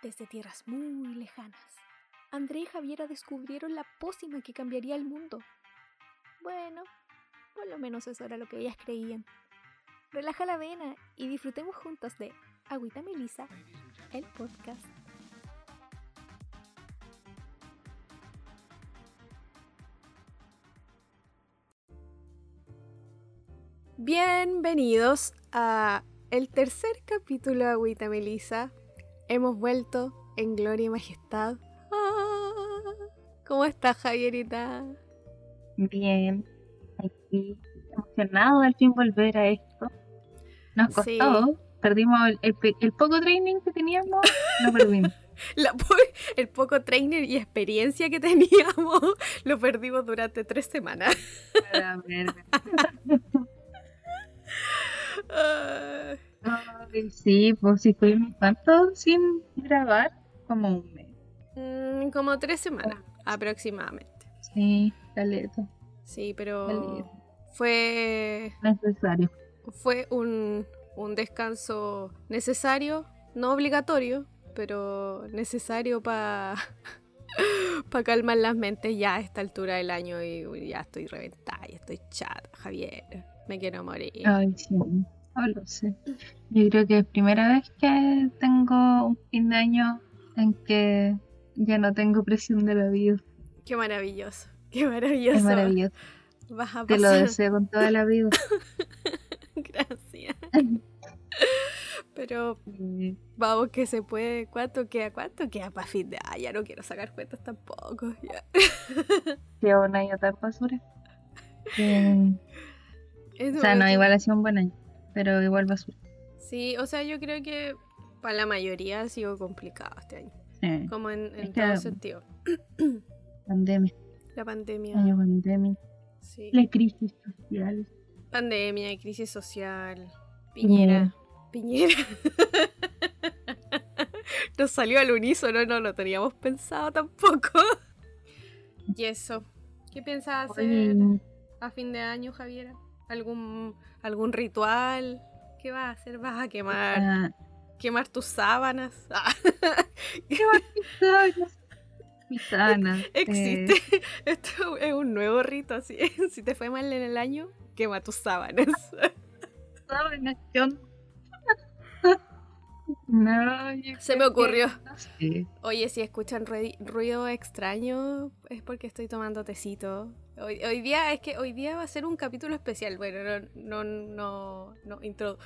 Desde tierras muy lejanas, André y Javiera descubrieron la pócima que cambiaría el mundo. Bueno, por lo menos eso era lo que ellas creían. Relaja la vena y disfrutemos juntos de Agüita Melisa, el podcast. Bienvenidos a el tercer capítulo de Agüita Melisa. Hemos vuelto en gloria y majestad. Ah, ¿Cómo estás, Javierita? Bien, aquí emocionado al fin volver a esto. Nos costó, Sí. perdimos el, el pe- el poco training que teníamos, lo perdimos. La el poco trainer y experiencia que teníamos lo perdimos durante tres semanas. Para Ay, sí, pues si estuvimos tanto sin grabar, como un mes. mm, como tres semanas aproximadamente. Sí, caleta, Sí, pero Caleta. fue, necesario. fue un, un descanso necesario, no obligatorio, pero necesario para calmar las mentes ya a esta altura del año y ya estoy reventada, ya estoy chata, Javier, me quiero morir. Ay, sí, lo sé. Yo creo que es primera vez que tengo un fin de año en que ya no tengo presión de la vida. Qué maravilloso, qué maravilloso. Es maravilloso. Vas a Te lo deseo con toda la vida. Gracias. Pero vamos que se puede. ¿Cuánto queda? ¿Cuánto queda para fin de año? Ya no quiero sacar cuentas tampoco. ya. Llevo un año tan basura. O sea, no, igual ha sido un buen año, pero igual basura. Sí, o sea, yo creo que para la mayoría ha sido complicado este año. Sí. Como en, en todo sentido. Pandemia, La pandemia. año pandemia, Sí. la crisis social. Pandemia, crisis social. Piñera. Piñera. Nos salió al unísono, no lo teníamos pensado tampoco. Y eso. ¿Qué piensas hacer Oye, a fin de año, Javiera? ¿Algún, algún ritual? ¿Qué vas a hacer? ¿Vas a quemar, ah, quemar tus sábanas? Ah, sábanas, mis sábanas, eh, existe. Esto es un nuevo rito, así. Si te fue mal en el año, quema tus sábanas. sábanas. No, Se me que- ocurrió. Oye, si escuchan rui- ruido extraño, es porque estoy tomando tecito. Hoy, hoy día es que hoy día va a ser un capítulo especial. Bueno, no, no, no, no intro,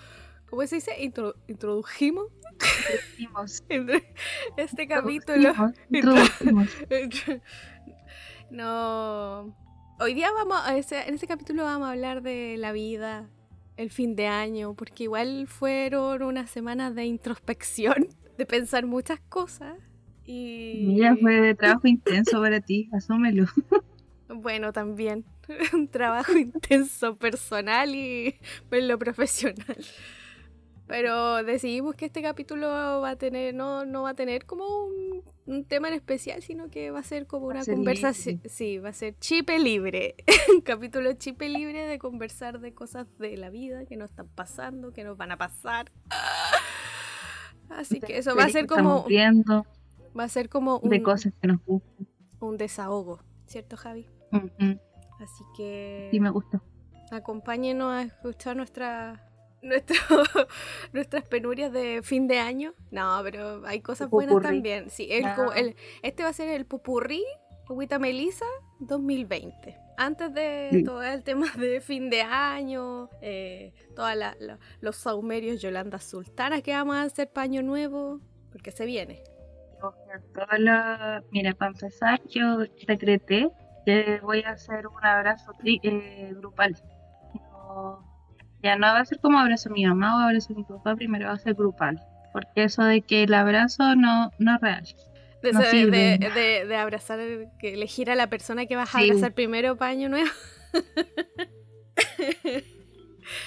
¿cómo se dice? Intro- introdujimos entre este capítulo. introducimos, no. Hoy día vamos a ese, en este capítulo vamos a hablar de la vida, el fin de año, porque igual fueron unas semanas de introspección, de pensar muchas cosas. Y Mira, fue de trabajo intenso para ti, asúmelo. Bueno, también un trabajo intenso personal y en lo profesional. Pero decidimos que este capítulo va a tener, no, no va a tener como un, un tema en especial, sino que va a ser como una conversación. Sí, va a ser chipe libre. un capítulo chipe libre de conversar de cosas de la vida que nos están pasando, que nos van a pasar. Así que eso va a ser como, viendo va a ser como de un, cosas que nos gustan. un desahogo, ¿cierto, Javi? Así que Sí, me gustó. acompáñenos a escuchar nuestra, nuestro, nuestras penurias de fin de año. No, pero hay cosas buenas también. Sí, el, Ah. el- este va a ser el pupurrí Agüita Melisa 2020. Antes de Sí. todo el tema de fin de año, eh, todos los saumerios Yolanda Sultana que vamos a hacer para Año Nuevo, porque se viene. Mira, para empezar, yo decreté que voy a hacer un abrazo eh, grupal. No- ya no va a ser como abrazo a mi mamá o abrazo a mi papá, primero va a ser grupal. Porque eso de que el abrazo no, no es real. De, No de- de, abrazar, que elegir a la persona que vas a abrazar primero para Año Nuevo.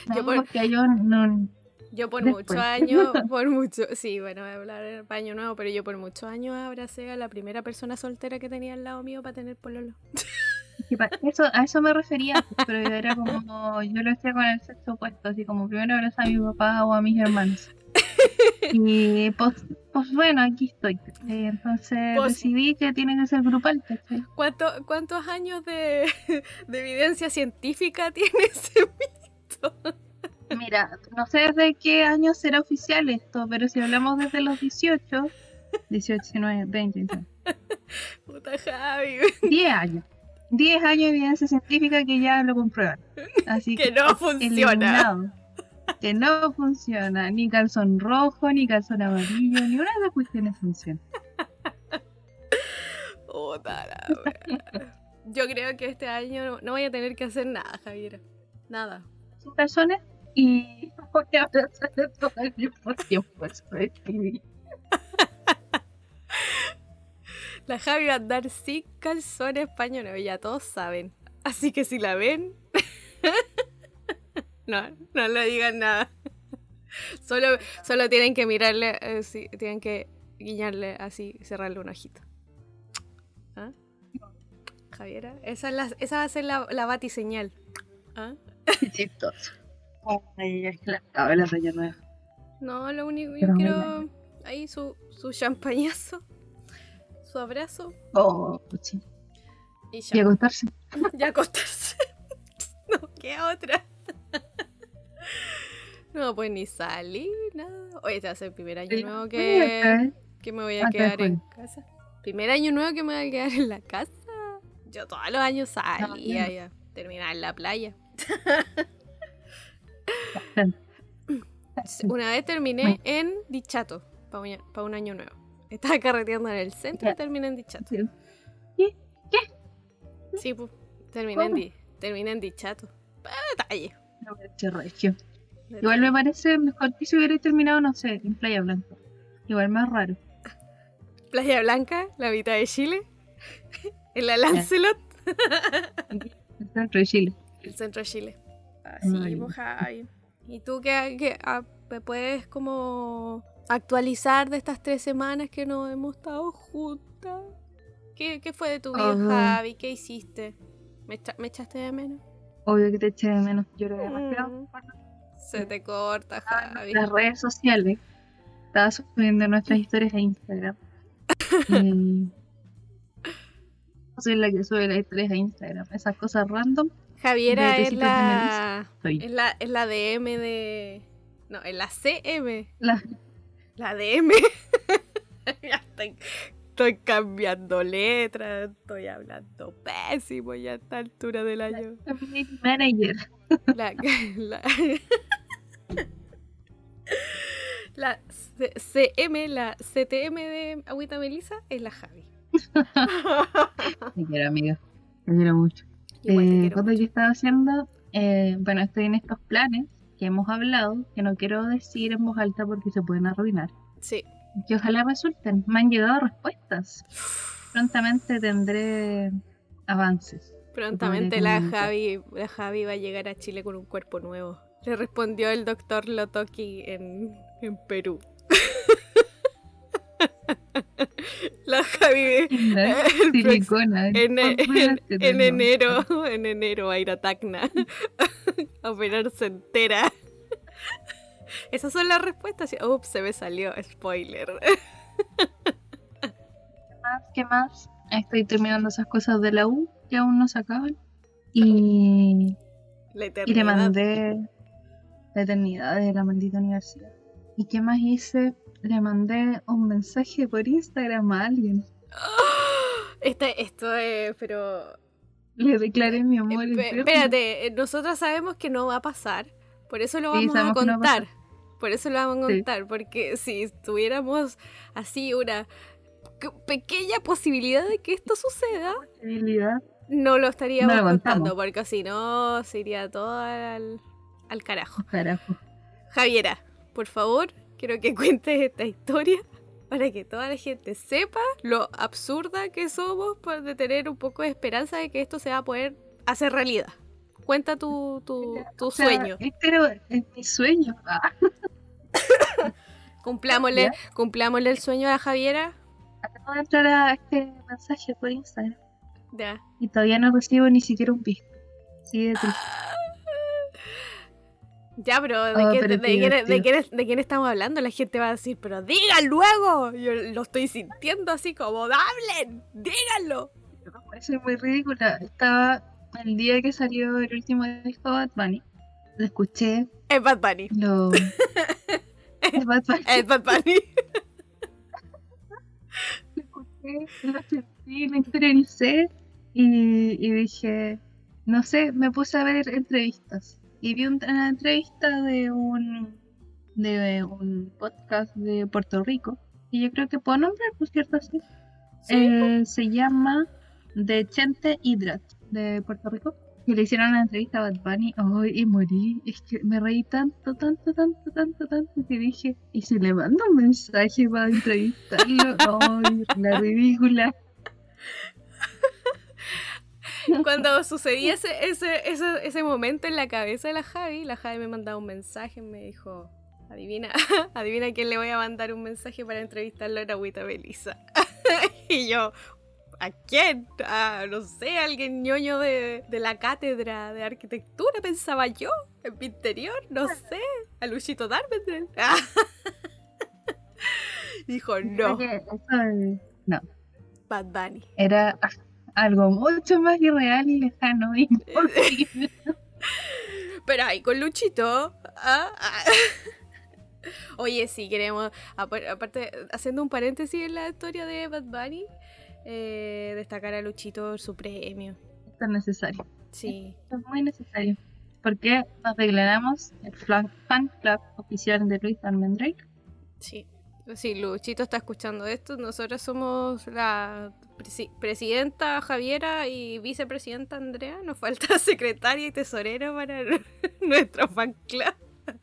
No, Yo por- porque yo no. Yo por Después. muchos años, por mucho, sí, bueno, voy a hablar para año nuevo, pero yo por muchos años abracé a la primera persona soltera que tenía al lado mío para tener pololo. Eso, a eso me refería, pues, pero era como. Yo lo hacía con el sexo opuesto, así como primero abrazo a mi papá o a mis hermanos. Y pos- pues bueno, aquí estoy. Eh, entonces Pues- decidí que tiene que ser grupal. ¿Cuánto- ¿Cuántos años de, de evidencia científica tiene ese mito? Mira, no sé desde qué año será oficial esto, pero si hablamos desde los 18, 18, 19, 20, 21, Puta Javi. 10 años. 10 años de evidencia científica que ya lo comprueban. Así Que no funciona. Que no funciona. Ni calzón rojo, ni calzón amarillo, ni una de las cuestiones funciona. Puta la. Yo creo que este año no, voy a tener que hacer nada, Javiera. Nada. Sin calzones y voy a hacer todo al mismo tiempo. Eso es. La Javi va a andar sin calzones españoles, ya todos saben. Así que si la ven, no, no le digan nada. Solo, solo tienen que mirarle, eh, sí, tienen que guiñarle así, cerrarle un ojito. ¿Ah? Javiera, esa, es la- esa va a ser la, la batiseñal. ¿Ah? Chistoso. Ay, es que la de nueva. No, lo único, yo Pero quiero ahí su, su champañazo, su abrazo Oh, puchi. y Y ya. acostarse. Ya acostarse. No queda otra. No, pues ni salir, nada. Oye, este va a ser el primer año nuevo que, que me voy a Ah, te quedar en casa. Primer año nuevo que me voy a quedar en la casa. Yo todos los años salía No, ya. Terminaba en la playa. Una vez terminé en Dichato para un, año nuevo. Estaba carreteando en el centro y terminé en Dichato. Sí. Sí, pues. Terminé en, terminé en Dichato. Ah, Detalle. Qué regio. Igual me parece mejor que si hubiera terminado, no sé, en Playa Blanca. Igual más raro. Playa Blanca, la mitad de Chile. en la Lancelot, El centro de Chile. el centro de Chile. Así, Ay. pues, Javi. ¿Y tú qué, qué- ah, me puedes como actualizar de estas tres semanas que no hemos estado juntas? ¿Qué, qué fue de tu vida, Ajá. Javi? ¿Qué hiciste? ¿Me, echa- me echaste de menos? Obvio que te eché de menos. Lloré demasiado. Mm. Se te corta, en Javi. Las redes sociales. Estaba subiendo nuestras historias a Instagram. y... Soy la que sube las historias a Instagram. Esas cosas random. Javiera es la, es la. Es la DM de. No, es la CM. La... La DM. ya estoy, estoy cambiando letras, estoy hablando pésimo ya a esta altura del año. Community Manager. La, la, la CM, la CTM de Agüita Melissa es la Javi. Te quiero, amiga. Te quiero mucho. Eh, cuando yo estaba haciendo, eh, bueno, estoy en estos planes que hemos hablado, que no quiero decir en voz alta porque se pueden arruinar, Sí. que ojalá resulten. Me han llegado respuestas. Prontamente tendré avances. Prontamente la. Javi, la Javi va a llegar a Chile con un cuerpo nuevo. Le respondió el doctor Lotoki en, en Perú. la Javi próximo- Silicona. en, ¿Cuál fue en- la tengo? enero, en enero va a ir a Tacna a operarse entera. Esas son las respuestas. Ups, se me salió. Spoiler. ¿Qué más? ¿Qué más? Estoy terminando esas cosas de la U que aún no se acaban. Y, La y le mandé la eternidad de la maldita universidad. ¿Y qué más hice? Le mandé un mensaje por Instagram a alguien. Este, esto es, pero Le declaré mi amor. Eterno. Espérate, eh, nosotros sabemos que no va a pasar, por eso lo Sí, vamos a no contar. Por eso lo vamos a Sí. contar, porque si tuviéramos así una pequeña posibilidad de que esto suceda, Posibilidad. no lo estaríamos No lo contando, porque si no, se iría todo al, al carajo. Carajo. Javiera, por favor, quiero que cuentes esta historia para que toda la gente sepa lo absurda que somos por de tener un poco de esperanza de que esto se va a poder hacer realidad. Cuenta tu, tu, tu O sea, sueño. Este es mi sueño. Ah, Cumplámosle, cumplámosle el sueño a Javiera. acabo de entrar a este mensaje por Instagram. Ya. Y todavía no recibo ni siquiera un visto. De triste. Ya, pero ¿de, Oh, qué- pero de- quién, de divertido. quién es- de quién estamos hablando? La gente va a decir, pero digan luego. Yo lo estoy sintiendo así como, hablen, díganlo. Me parece muy ridícula. Estaba el día que salió el último disco de Bad Bunny. Lo escuché, Es Bad Bunny. lo. Es Bad Bunny. Es Bad Bunny. Lo escuché, lo sentí, lo interioricé y, y dije, no sé, me puse a ver entrevistas. Y vi un- una entrevista de un, de un podcast de Puerto Rico. Y yo creo que puedo nombrar, por cierto, así. Eh, se llama The Chente Hydrat de Puerto Rico. Y le hicieron una entrevista a Bad Bunny ay, y morí. Es que me reí tanto, tanto, tanto, tanto, tanto que dije, ¿y si le mando un mensaje para entrevistarlo? Ay, la ridícula. Cuando sucedía ese, ese, ese, ese momento en la cabeza de la Javi, la Javi me mandaba un mensaje y me dijo, adivina, adivina quién le voy a mandar un mensaje para entrevistarlo en Agüita Belisa. y yo, ¿a quién? Ah, no sé, alguien ñoño de, de la cátedra de arquitectura, pensaba yo, en mi interior, no sé, a Luchito Darmendel. Dijo, no, no, Bad Bunny. era algo mucho más irreal y lejano. y. Pero ahí con Luchito. ah, ah. Oye, sí, queremos. apa- Aparte, haciendo un paréntesis en la historia de Bad Bunny, eh, destacar a Luchito su premio. Esto es necesario. Sí. Esto es muy necesario. Porque nos declaramos el fan club oficial de Luis Almendrake. Sí. Sí, Luchito está escuchando esto. Nosotros somos la presi- presidenta Javiera y vicepresidenta Andrea. Nos falta secretaria y tesorero para nuestro fan club.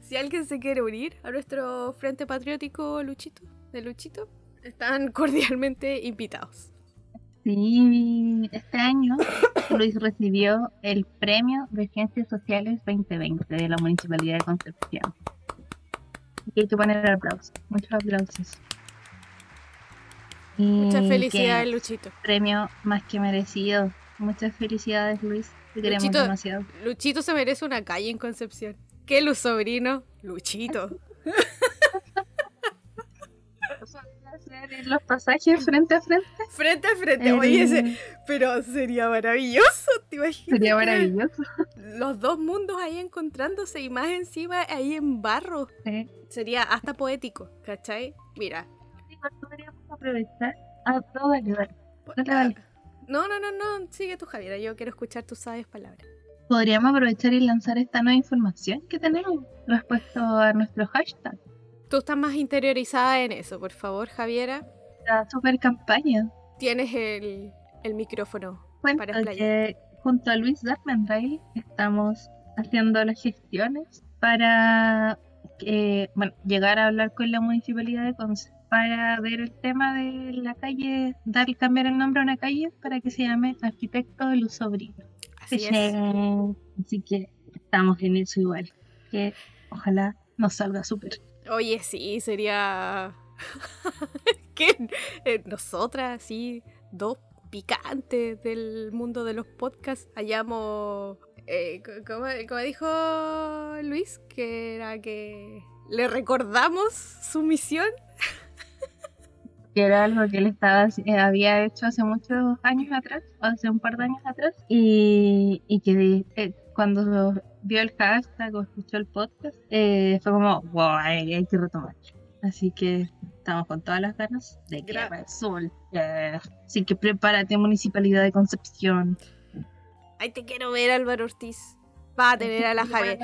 Si alguien se quiere unir a nuestro Frente Patriótico Luchito, de Luchito, están cordialmente invitados. Sí, este año Luis recibió el Premio de Ciencias Sociales 2020 de la Municipalidad de Concepción. Y hay que poner aplausos, muchos aplausos. Y Muchas felicidades, Luchito. Premio más que merecido. Muchas felicidades, Luis. Te queremos Luchito. demasiado. Luchito se merece una calle en Concepción. ¿Qué luz sobrino? Luchito. los pasajes frente a frente. Frente a frente. Eh, Oye, ese- pero sería maravilloso, ¿te imaginas? Sería maravilloso. Los dos mundos ahí encontrándose y más encima ahí en barro. Sí. Sería hasta poético, ¿cachai? Mira. Igual podríamos aprovechar. Ah, no, dale. Dale, dale. No, no, no, no. Sigue tú, Javiera. Yo quiero escuchar tus sabias palabras. Podríamos aprovechar y lanzar esta nueva información que tenemos respecto a nuestro hashtag. Tú estás más interiorizada en eso, por favor, Javiera. La super campaña. Tienes el, el micrófono. Cuento Para que junto a Luis Darmendrail estamos haciendo las gestiones para que, bueno, llegar a hablar con la municipalidad de Conce para ver el tema de la calle, dar cambiar el nombre a una calle para que se llame Arquitecto de Luz Sobrino. Así Sí, es. Así que estamos en eso igual. Que ojalá nos salga súper. Oye, sí, sería. que eh, nosotras, sí, dos picantes del mundo de los podcasts, hayamos. Eh, co- como, como dijo Luis, que era que le recordamos su misión. que era algo que él estaba, eh, había hecho hace muchos años atrás, hace un par de años atrás, y, y que eh, cuando vio el hashtag o escuchó el podcast, eh, fue como, wow, hay, hay que retomar. Así que estamos con todas las ganas de que Gra- resulte. Así que prepárate, Municipalidad de Concepción. Ay, te quiero ver, Álvaro Ortiz. Va a tener a la Javier.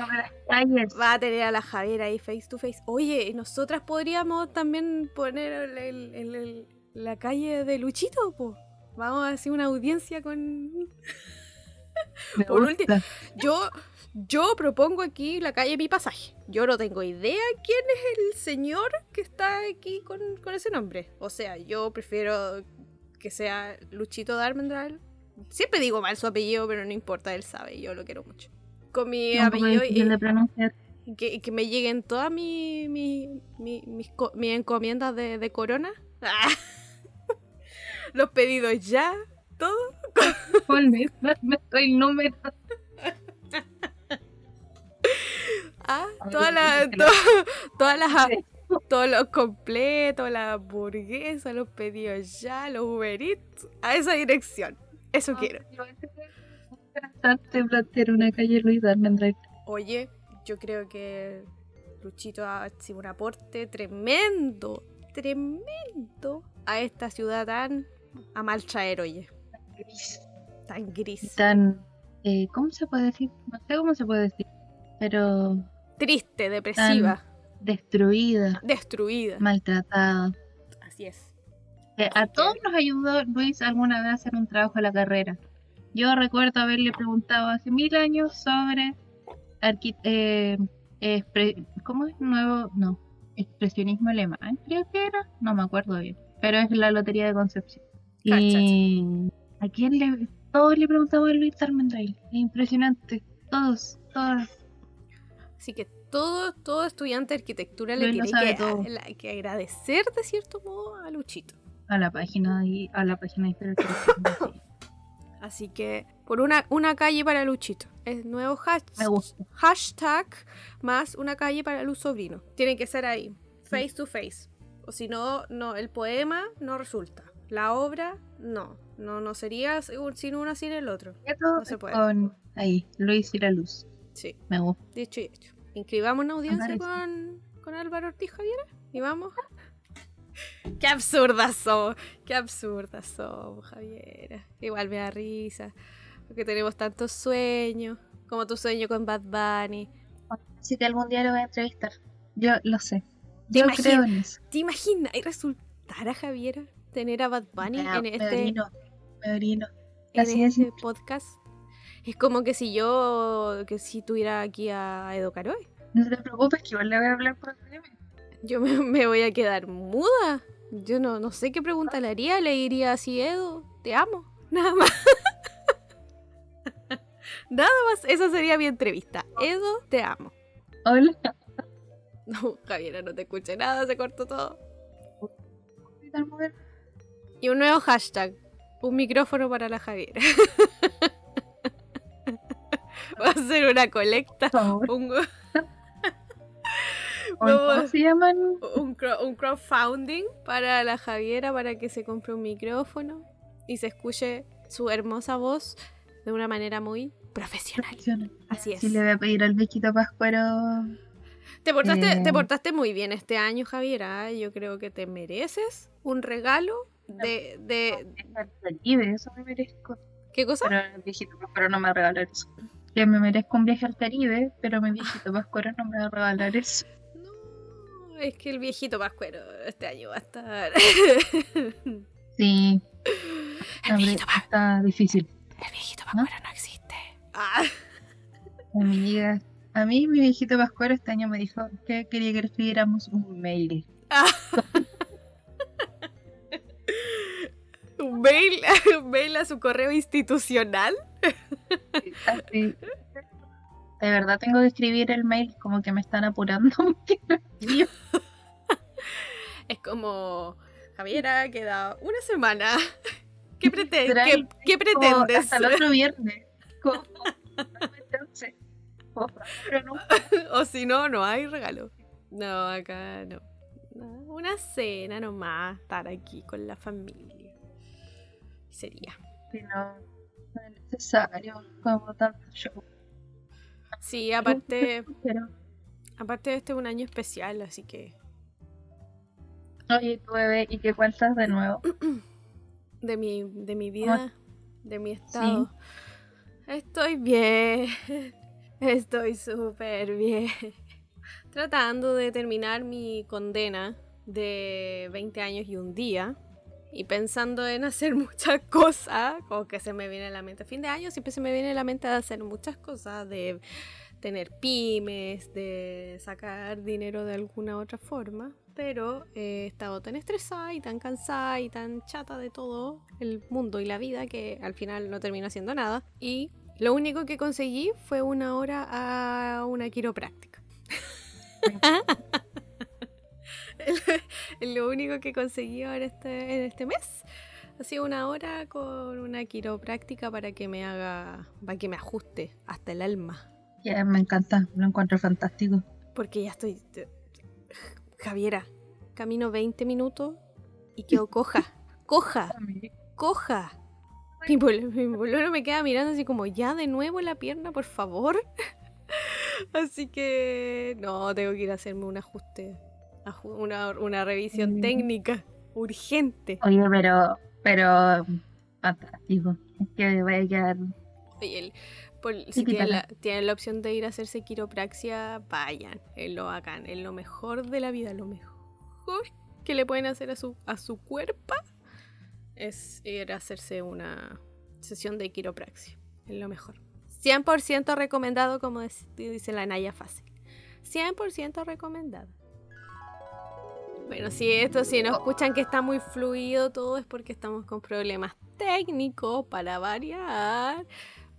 Va a tener a la Javier ahí face to face. Oye, ¿y nosotras podríamos también poner el- el- el- el- la calle de Luchito, po. Vamos a hacer una audiencia con. Por último- Yo, yo propongo aquí la calle Mi Pasaje. Yo no tengo idea quién es el señor que está aquí con, con ese nombre. O sea, yo prefiero que sea Luchito Darmendral. Siempre digo mal su apellido, pero no importa, él sabe, yo lo quiero mucho. Con mi poco apellido y, que, y que me lleguen todas mi, mi- mi- mis, mis encomiendas de, de corona. Ah. Los pedidos ya, todo. Ponle, dame el número. Ah, todas las, díselo. to- todas las, todos los completos, las hamburguesas, los pedidos ya, los Uber Eats, a esa dirección. Eso quiero. Interesante plantear una calle Luis Almendral. Oye, yo creo que Luchito ha sido un aporte tremendo, tremendo a esta ciudad tan a mal traer, oye, tan gris. tan. eh, ¿Cómo se puede decir? No sé cómo se puede decir. Pero Triste, depresiva, destruida, destruida. maltratada. Así es. A todos nos ayudó Luis alguna vez a hacer un trabajo en la carrera. Yo recuerdo haberle preguntado hace mil años sobre eh, expre- ¿cómo es nuevo? No, expresionismo alemán, creo que era, no me acuerdo bien, pero es la lotería de Concepción. Y a quién le todos le preguntamos a Luis Armendail, es impresionante, todos, todas. Así que todo, todo estudiante de arquitectura le Luis tiene que agradecer de cierto modo a Luchito. A la página y a la página de. Así que por una, una calle para Luchito. Es nuevo hash- Me gusta. hashtag más una calle para Luz Sobrino. Tiene que ser ahí, face to face. O si no, no, el poema no resulta. La obra, no. No, no sería sin uno sin el otro. Esto se puede. Con ahí, Luis y la luz, Sí, me gusta. dicho y hecho. Inscribamos una audiencia con, con Álvaro Ortiz Javiera y vamos. Qué absurdas somos, qué absurdas somos, Javiera. Igual me da risa, porque tenemos tantos sueños, como tu sueño con Bad Bunny. Así que algún día lo voy a entrevistar. Yo lo sé. ¿Te Yo creo en eso. ¿Te imaginas y resultara, Javiera, tener a Bad Bunny en me este, orino, me orino. en así de este simple. podcast? Es como que si yo, que si tuviera aquí a Edo Caroe. No te preocupes que igual le voy a hablar por DM. Yo me, me voy a quedar muda. Yo no, no sé qué pregunta le haría. Le diría así, Edo, te amo. Nada más. Nada más. Esa sería mi entrevista. Edo, te amo. Hola. No, Javiera, no te escuché nada. Se cortó todo. Y un nuevo hashtag. Un micrófono para la Javiera. Va a ser una colecta. Un, ¿Cómo se llaman? un, cro- un crowdfunding para la Javiera para que se compre un micrófono y se escuche su hermosa voz de una manera muy profesional. Así es. Sí, le voy a pedir al viejito Pascuero. Te portaste, Eh. te portaste muy bien este año, Javiera. ¿eh? Yo creo que te mereces un regalo de... de Caribe, eso me merezco. ¿Qué cosa? Pero el viejito Pascuero no me va a regalar eso. Que me merezco un viaje al Caribe, pero mi viejito Pascuero no me va a regalar eso. No, es que el viejito Pascuero este año va a estar... Sí, el, viejito, Pa- está difícil. el viejito Pascuero no existe. Ah. A mi amiga- a mí mi viejito Pascuero este año me dijo que quería que le escribiéramos un mail. Ah. un mail, un mail a su correo institucional. Así. De verdad tengo que escribir el mail, como que me están apurando. Es como, Javiera, queda una semana. ¿Qué, prete- Literal, qué- pretendes? Hasta el otro viernes. Como, no. o si no, no hay regalo. No, acá no. No, Una cena nomás, estar aquí con la familia. Sería. Si no, no es necesario. Como tanto show. Sí, aparte, Pero, aparte este es un año especial, así que oye, tu bebé, ¿y qué cuentas de nuevo? de mi, de mi vida, de mi estado. Estoy bien, estoy súper bien. Tratando de terminar mi condena de 20 años y un día. Y pensando en hacer muchas cosas, como que se me viene a la mente. A fin de año siempre se me viene a la mente de hacer muchas cosas, de tener pymes, de sacar dinero de alguna otra forma. Pero he estado tan estresada y tan cansada y tan chata de todo el mundo y la vida que al final no termino haciendo nada. Y lo único que conseguí fue una hora a una quiropráctica. lo único que conseguí ahora este, en este mes ha sido una hora con una quiropráctica para que me haga, para que me ajuste hasta el alma. Me encanta, lo encuentro fantástico. Porque ya estoy. Javiera, camino 20 minutos y quedo coja. ¡Coja! ¡Coja! Mi bolero me queda mirando así como, ya de nuevo la pierna, por favor. así que no, tengo que ir a hacerme un ajuste, una, una revisión mm. técnica urgente. Oye, pero, pero, fantástico. Es que voy a quedar. Oye, el, si tienen la, la, opción de ir a hacerse quiropraxia, vayan. Es lo bacán, es lo mejor de la vida, lo mejor que le pueden hacer a su, a su cuerpo es ir a hacerse una sesión de quiropraxia. Es lo mejor. 100% recomendado, como dice la Naya Fácil. 100% recomendado. Bueno, si esto, si no escuchan que está muy fluido todo es porque estamos con problemas técnicos para variar,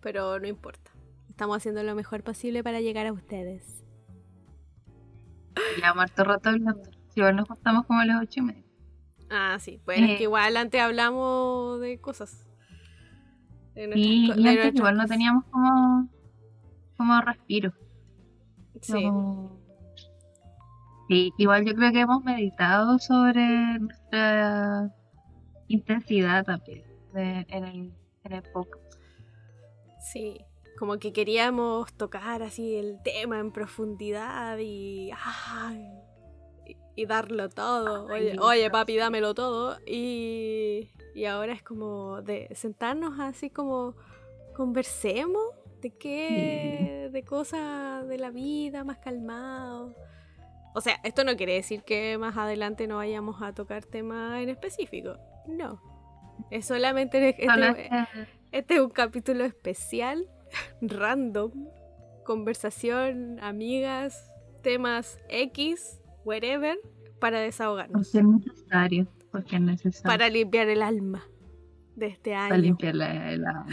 pero no importa. Estamos haciendo lo mejor posible para llegar a ustedes. Ya, Marta rato hablando. Igual nos juntamos como a las ocho y media. Ah, sí. Bueno, es que eh. igual antes hablamos de cosas. y antes igual no teníamos como, como respiro. Sí. Y igual yo creo que hemos meditado sobre nuestra intensidad también en, el, en el podcast. Sí, como que queríamos tocar así el tema en profundidad y y darlo todo. Oye, oye, papi, dámelo todo. Y, y ahora es como de sentarnos así como conversemos de qué, de cosas de la vida más calmado. O sea, esto no quiere decir que más adelante no vayamos a tocar temas en específico. No. Es solamente este, este es un capítulo especial, random, conversación, amigas, temas X wherever, para desahogarnos. Porque es necesario, porque es necesario. Para limpiar el alma de este año. Para limpiar el alma.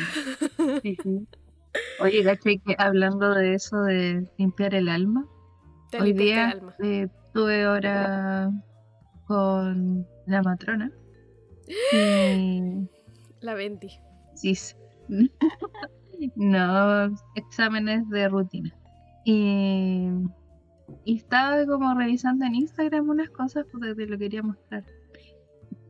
Oye, gache, que hablando de eso de limpiar el alma, hoy día eh, tuve hora con la matrona. La 20. Sí. no, exámenes de rutina. Y y estaba como revisando en Instagram unas cosas porque te lo quería mostrar.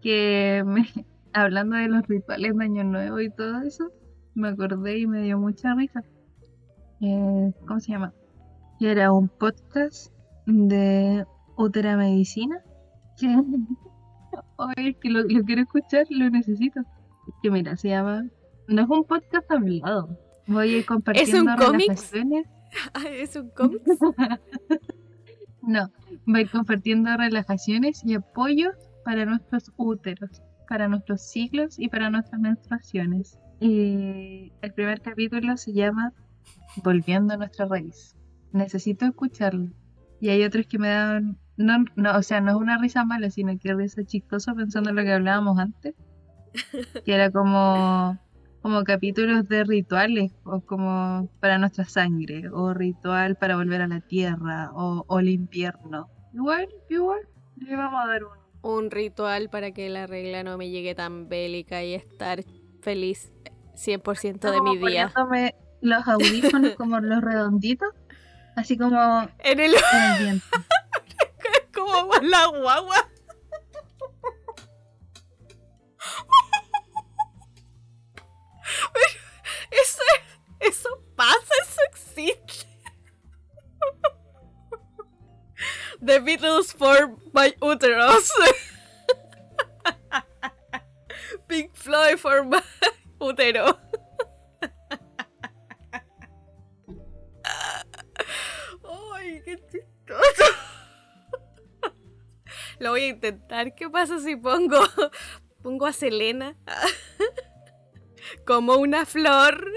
Que me, hablando de los rituales de Año Nuevo y todo eso, me acordé y me dio mucha risa. Eh, ¿Cómo se llama? Que era un podcast de Útera Medicina. Que, Oye, que lo, quiero escuchar, lo necesito. Que mira, se llama. No es un podcast hablado. Voy compartiendo ¿Es un relajaciones. ¿Es un cómic? no, voy compartiendo relajaciones y apoyo para nuestros úteros, para nuestros ciclos y para nuestras menstruaciones. Y el primer capítulo se llama Volviendo a nuestra raíz. Necesito escucharlo. Y hay otros que me dan, no, no, o sea, no es una risa mala, sino que risa chistosa pensando en lo que hablábamos antes. Que era como como capítulos de rituales, o como para nuestra sangre, o ritual para volver a la tierra, o, o el invierno. Igual, igual, le vamos a dar un... Un ritual para que la regla no me llegue tan bélica y estar feliz 100% de mi día. los audífonos como los redonditos, así como en el, en el viento. como la guagua. Eso, eso pasa, eso existe. The Beatles for my uterus. Pink Floyd for my utero. Lo voy a intentar. ¿Qué pasa si pongo pongo a Selena? como una flor.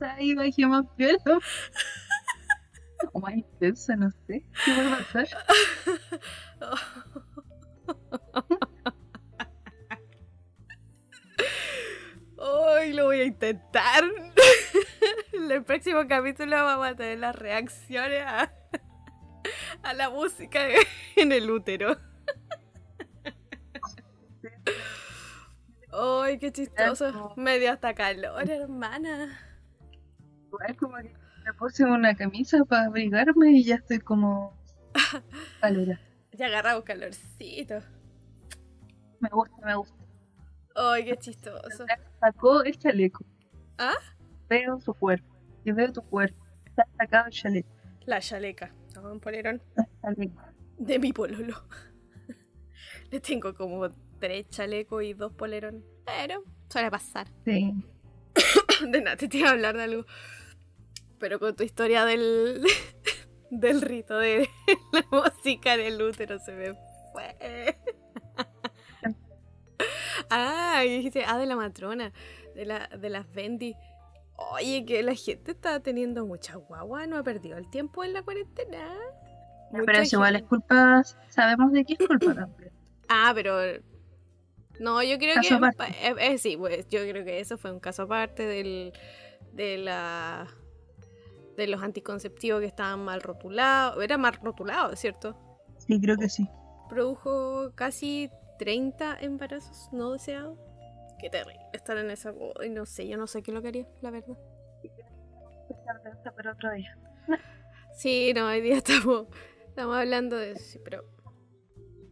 Ahí bajemos pelo. O más intensa, no sé. ¿Qué va a pasar? Hoy lo voy a intentar. El próximo capítulo vamos a tener las reacciones a, a la música en el útero. Ay, qué chistoso. Me dio hasta calor, hermana. Igual como que me puse una camisa para abrigarme y ya estoy como calora. Ya agarramos calorcito. Me gusta, me gusta. Ay, qué chistoso. Sacó el chaleco. ¿Ah? Veo su cuerpo. Y veo tu cuerpo. Está sacado el chaleco. La chaleca. ¿No? Un polerón El chaleco. de mi pololo. Le tengo como tres chalecos y dos polerones. Pero suele pasar. Sí. De nada, te iba a hablar de algo. Pero con tu historia del, del rito de la música del útero se me fue. Ah, y dijiste, ah, de la matrona, de, la, de las Bendy. Oye, que la gente está teniendo mucha guagua, no ha perdido el tiempo en la cuarentena. Pero es igual es culpa, sabemos de qué es culpa también. Ah, pero. No, yo creo Caso que. eh, eh, sí, pues yo creo que eso fue un caso aparte del. de la. de los anticonceptivos que estaban mal rotulados. Era mal rotulado, ¿cierto? Sí, creo que sí. Produjo casi 30 embarazos no deseados. Qué terrible estar en esa. y no sé, yo no sé qué lo quería, la verdad. Pero otro día. Sí, no, hoy día estamos, estamos hablando de eso, sí, pero.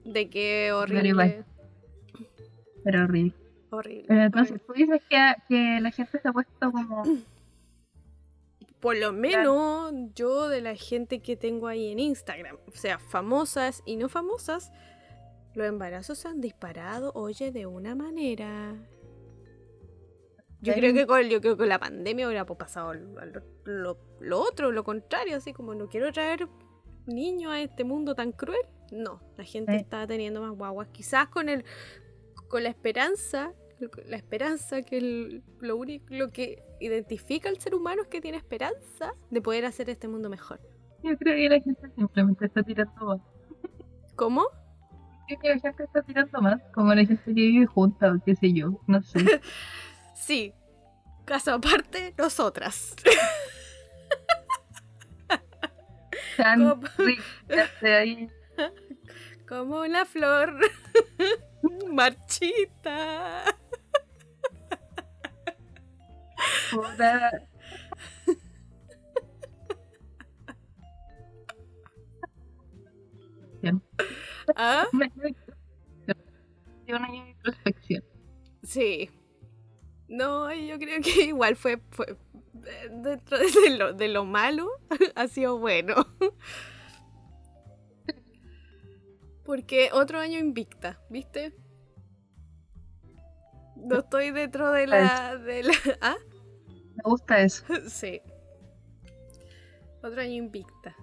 de qué horrible. igual. Pero horrible. Horrible. Pero entonces horrible. tú dices que, que la gente se ha puesto como... Por lo menos yo de la gente que tengo ahí en Instagram, o sea, famosas y no famosas, los embarazos se han disparado, oye, de una manera. Yo creo que con, yo creo que con la pandemia hubiera pasado lo, lo- lo otro, lo contrario, así como no quiero traer niños a este mundo tan cruel. No, la gente Sí. está teniendo más guaguas, quizás con el con la esperanza, la esperanza que el- lo único lo que identifica al ser humano es que tiene esperanza de poder hacer este mundo mejor. Yo creo que la gente simplemente está tirando más. ¿Cómo? Creo que la gente está tirando más. Como la gente que vive junta o qué sé yo. No sé. Sí. Caso aparte, nosotras. Tan Como- de ahí. Como una flor marchita. ¿Ah? Introspección. Sí. No, yo creo que igual fue, fue eh, dentro de lo, de lo malo, ha sido bueno. Porque otro año invicta, ¿viste? No estoy dentro de la... De la ¿Ah? Me gusta eso. Sí. Otro año invicta.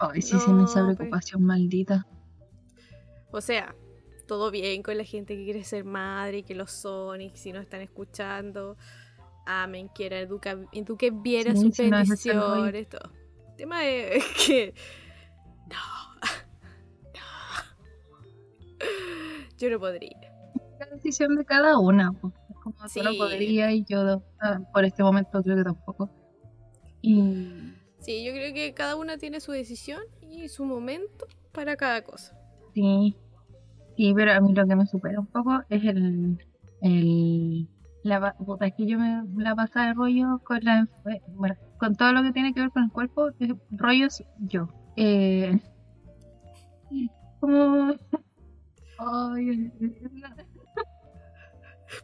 Ay, sí, se me esa No, pues. preocupación maldita. O sea, todo bien con la gente que quiere ser madre y que lo son y si no están escuchando, amen, quieran, educa, eduquen bien a Sí, sus ese rollo. bendiciones, todo. El tema es que... No. No. Yo no podría. La decisión de cada una. Pues. Es como tú no Sí. podría y yo ah, por este momento creo que tampoco. Y Sí, yo creo que cada una tiene su decisión y su momento para cada cosa. sí. Sí, pero a mí lo que me supera un poco es el. el la, es que yo me la pasaba de rollo con la. enfe- Bueno, con todo lo que tiene que ver con el cuerpo, rollos yo. Eh, como. Ay,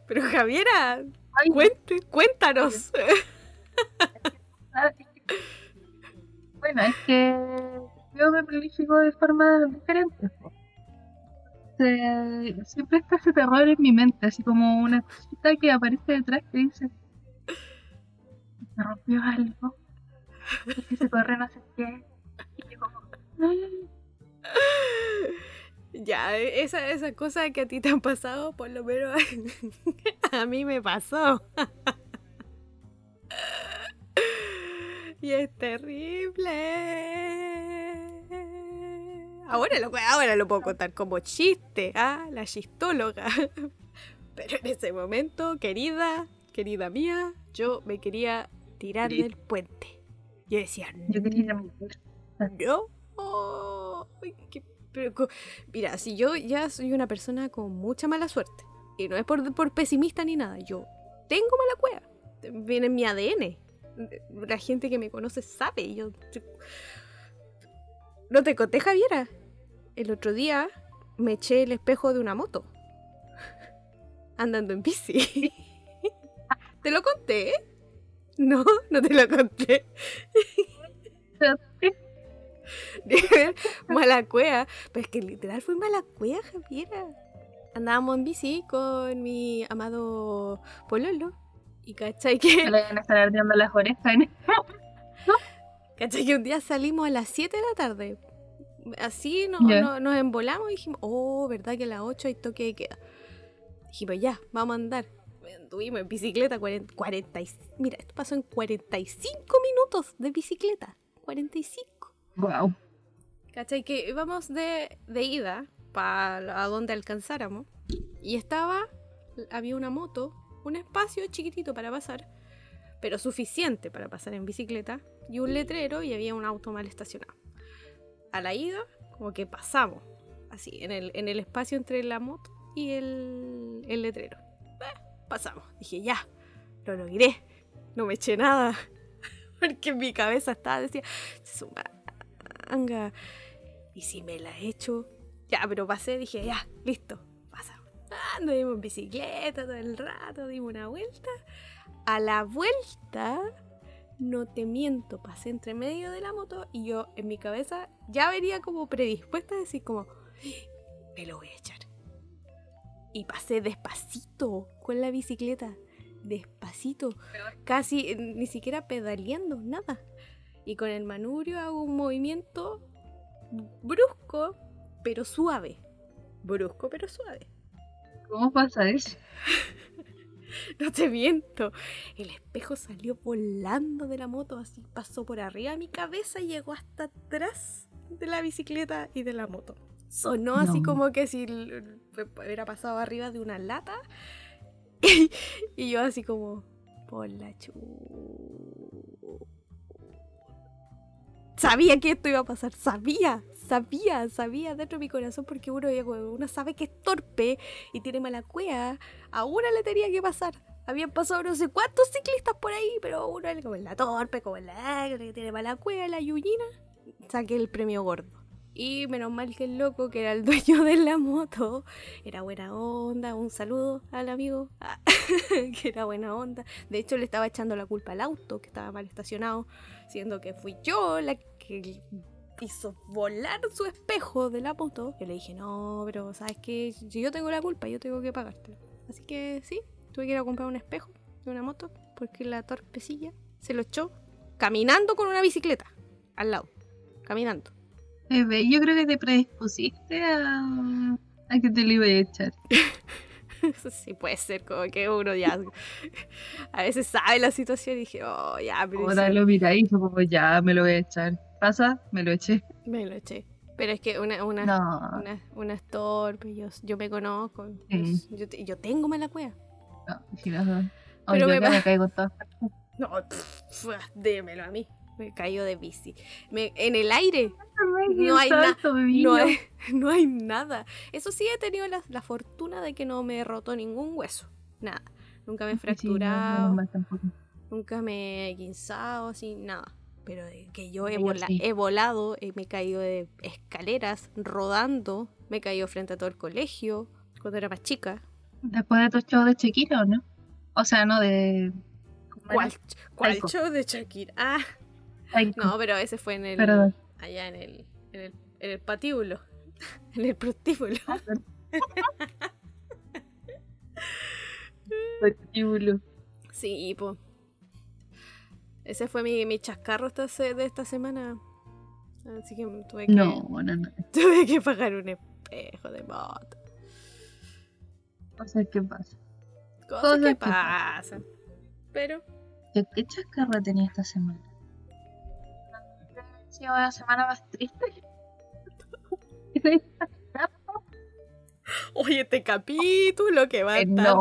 Pero Javiera, ay, cuente, cuéntanos. Bueno, es que yo me planifico de forma diferente. Se- siempre está ese terror en mi mente, así como una cosita que aparece detrás que dice: Se rompió algo, que se corre no sé qué. Y yo, como, "Ah". Ya, esa, esa cosa que a ti te han pasado, por lo menos a mí me pasó. Y es terrible. Ahora lo, ahora lo puedo contar como chiste, ¿ah? La chistóloga. Pero en ese momento, querida, querida mía, yo me quería tirar Sí. del puente. Yo decía, Yo quería no. Ay, qué Pero, mira, si yo ya soy una persona con mucha mala suerte, y no es por, por pesimista ni nada, yo tengo mala cueva. Viene en mi ADN. La gente que me conoce sabe. Yo, yo- No te conté, Javiera. El otro día me eché el espejo de una moto. Andando en bici. ¿Te lo conté? No, no te lo conté. mala cueva. Pero es que literal fue mala cueva, Javiera. Andábamos en bici con mi amado Pololo. Y cachai que, Me le van a estar ardiendo las orejas. ¿eh? Cachai que un día salimos a las 7 de la tarde. Así no, Ya. no- nos embolamos y dijimos, oh, ¿verdad que a las 8 hay toque de queda? Dijimos, ya, vamos a andar. Anduvimos en bicicleta 40, 40 y- Mira, esto pasó en 45 minutos de bicicleta. 45. Wow. ¿Cachai? Que íbamos de, de ida para a donde alcanzáramos. Y estaba, había una moto, un espacio chiquitito para pasar, pero suficiente para pasar en bicicleta, y un letrero y había un auto mal estacionado. A la ida, como que pasamos, así, en el, en el espacio entre la moto y el, el letrero. Eh, pasamos. Dije, ya, lo logré. No me eché nada. Porque en mi cabeza estaba, decía, manga. Y si me la he hecho, ya, pero pasé, dije, ya, listo, pasa. Anduvimos en bicicleta todo el rato, dimos una vuelta. A la vuelta, no te miento, pasé entre medio de la moto y yo en mi cabeza ya venía como predispuesta a decir como, me lo voy a echar. Y pasé despacito con la bicicleta, despacito, casi eh, ni siquiera pedaleando, nada. Y con el manubrio hago un movimiento brusco, pero suave. Brusco, pero suave. ¿Cómo pasa eso? No te miento. El espejo salió volando de la moto, así pasó por arriba de mi cabeza y llegó hasta atrás de la bicicleta y de la moto. Sonó así No. como que si hubiera pasado arriba de una lata. y yo así como, por la chu. Sabía que esto iba a pasar, sabía, sabía, sabía dentro de mi corazón porque uno, uno sabe que es torpe y tiene mala cueva. A una le tenía que pasar. Habían pasado no sé cuántos ciclistas por ahí, pero uno como la torpe, como la que tiene mala cueva, la yuyina. Saqué el premio gordo. Y menos mal que el loco, que era el dueño de la moto, era buena onda. Un saludo al amigo, ah, que era buena onda. De hecho, le estaba echando la culpa al auto, que estaba mal estacionado, siendo que fui yo la que hizo volar su espejo de la moto. Yo le dije, no, pero ¿sabes? Si yo tengo la culpa, yo tengo que pagártelo. Así que sí, tuve que ir a comprar un espejo de una moto, porque la torpecilla se lo echó caminando con una bicicleta al lado. Caminando. Bebé, yo creo que te predispusiste a, a que te lo iba a echar. sí, puede ser como que uno ya a veces sabe la situación y dije, oh, ya, pero Ahora lo fue como, ya, me lo voy a echar. ¿Pasa? Me lo eché. me lo eché. Pero es que una, una, No, una, una torpe, yo, yo me conozco, Sí. yo, yo, te- yo tengo mala cueva. no, si no, no. Pero me me caigo partes. No, pff, démelo a mí. Me cayó de bici. Me, en el aire No hay na- no hay, no hay nada. Eso sí, he tenido la, la fortuna de que no me he roto ningún hueso. Nada. Nunca me he fracturado, nunca me he guinzado, así, nada. Pero de que yo he, vola- sí. he volado, eh, me he caído de escaleras, rodando, me he caído frente a todo el colegio cuando era más chica. Después de tu show de Shakira, ¿o no? O sea, no de... ¿Cuál, cuál show de Shakira? Ah, no, pero ese fue en el. Perdón. allá en el, en el, en el patíbulo, en el prostíbulo. Patíbulo. Sí, pues. Ese fue mi, mi chascarro esta se- de esta semana. Así que tuve que, No, no, no. tuve que pagar un espejo de moto. No sé qué pasa. Cosas Cosas que que pasan. Pero, ¿Qué, qué chascarra tenía esta semana? Ha sido la semana más triste. oye, este capítulo que va a estar,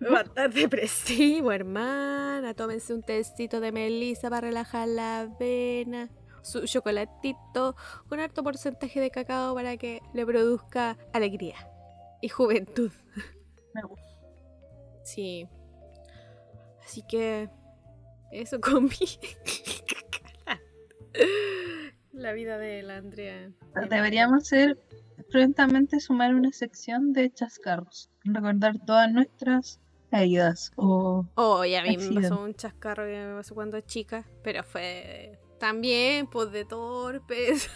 estar depresivo, hermana. Tómense un tecito de melisa para relajar la vena. Su chocolatito con harto porcentaje de cacao para que le produzca alegría y juventud. Me gusta. Sí. Así que eso comí. la vida de la Andrea. Deberíamos hacer prontamente sumar una sección de chascarros. Recordar todas nuestras caídas o Oh, y a mí me pasó un chascarro que me pasó cuando chica, pero fue también pues de torpes.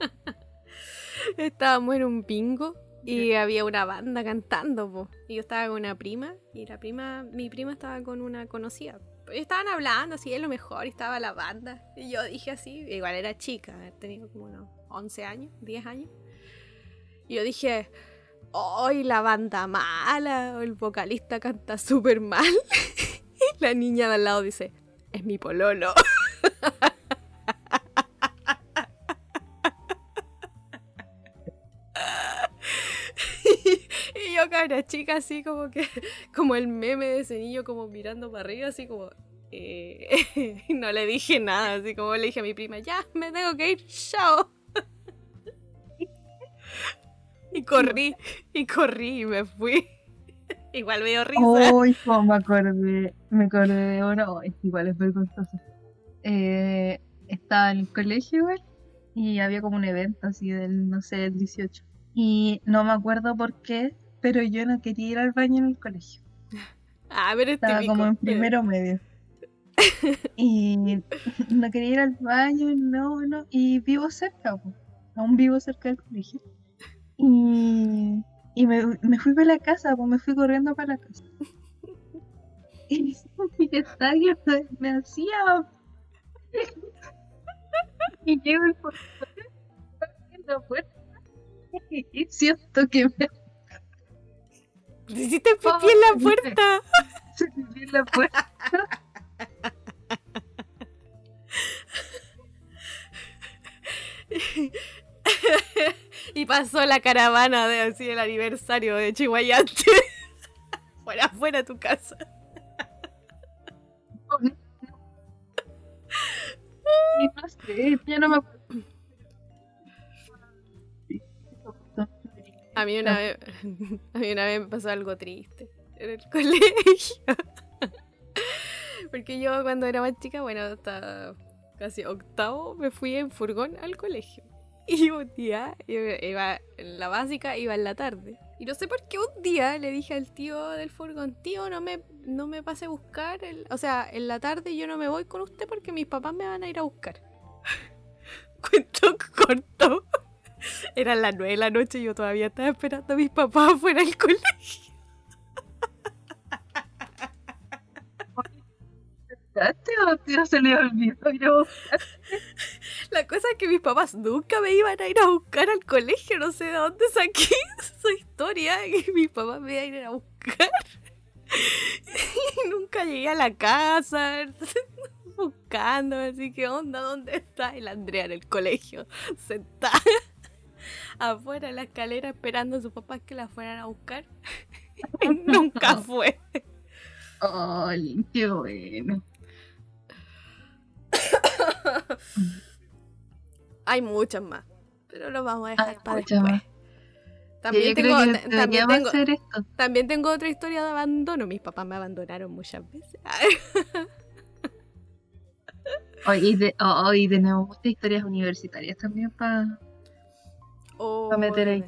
Estábamos en un bingo y había una banda cantando, po. y yo estaba con una prima y la prima, mi prima estaba con una conocida. Y estaban hablando así, es lo mejor, y estaba la banda. Y yo dije así, igual era chica, tenía como unos 11 años, 10 años. Y yo dije, ¡ay, la banda mala! El vocalista canta súper mal. y la niña de al lado dice, es mi pololo. y yo, cabra chica, así como que, como el meme de ese niño, como mirando para arriba, así como. eh, no le dije nada, así como le dije a mi prima, ya, me tengo que ir, chao. y corrí, y corrí y me fui. Igual me dio risa. Uy, cómo me acordé, me acordé de uno, es igual es vergonzoso. Eh, estaba en el colegio igual y había como un evento así del, no sé, el 18. Y no me acuerdo por qué, pero yo no quería ir al baño en el colegio. Ah, pero es Estaba típico. como en primero medio. Y no quería ir al baño, no, no. Y vivo cerca, aún vivo cerca del colegio. Y, y me, me fui para la casa, pues me fui corriendo para la casa. Y mi estadio me, hacía. Y llego el la puerta. Y siento que me Hiciste pipí en la puerta. en la puerta. Pasó la caravana de así el aniversario de Chihuayante. Fuera, fuera tu casa. No sé, ya no me acuerdo. A mí una vez, a mí una vez me pasó algo triste en el colegio. Porque yo cuando era más chica, bueno, hasta casi octavo, me fui en furgón al colegio. Y un día, iba en la básica, iba en la tarde. Y no sé por qué un día le dije al tío del furgón, tío, no me, no me pase a buscar. el- o sea, en la tarde yo no me voy con usted porque mis papás me van a ir a buscar. Cuento corto. Eran las nueve de la noche y yo todavía estaba esperando a mis papás afuera del colegio. ¿Te o tío se le olvidó? La cosa es que mis papás nunca me iban a ir a buscar al colegio. No sé de dónde saqué esa historia que mis papás me iban a ir a buscar. Y nunca llegué a la casa buscando, así que onda, ¿dónde está? La Andrea en el colegio, sentada afuera en la escalera esperando a sus papás que la fueran a buscar. Y nunca fue. Ay, qué bueno. Hay muchas más, pero lo vamos a dejar Hay para después. más. También tengo, también, tengo, hacer esto. también tengo otra historia de abandono. Mis papás me abandonaron muchas veces. Hoy, y de, oh, y tenemos muchas historias universitarias también para Oh, Pa' meter ahí.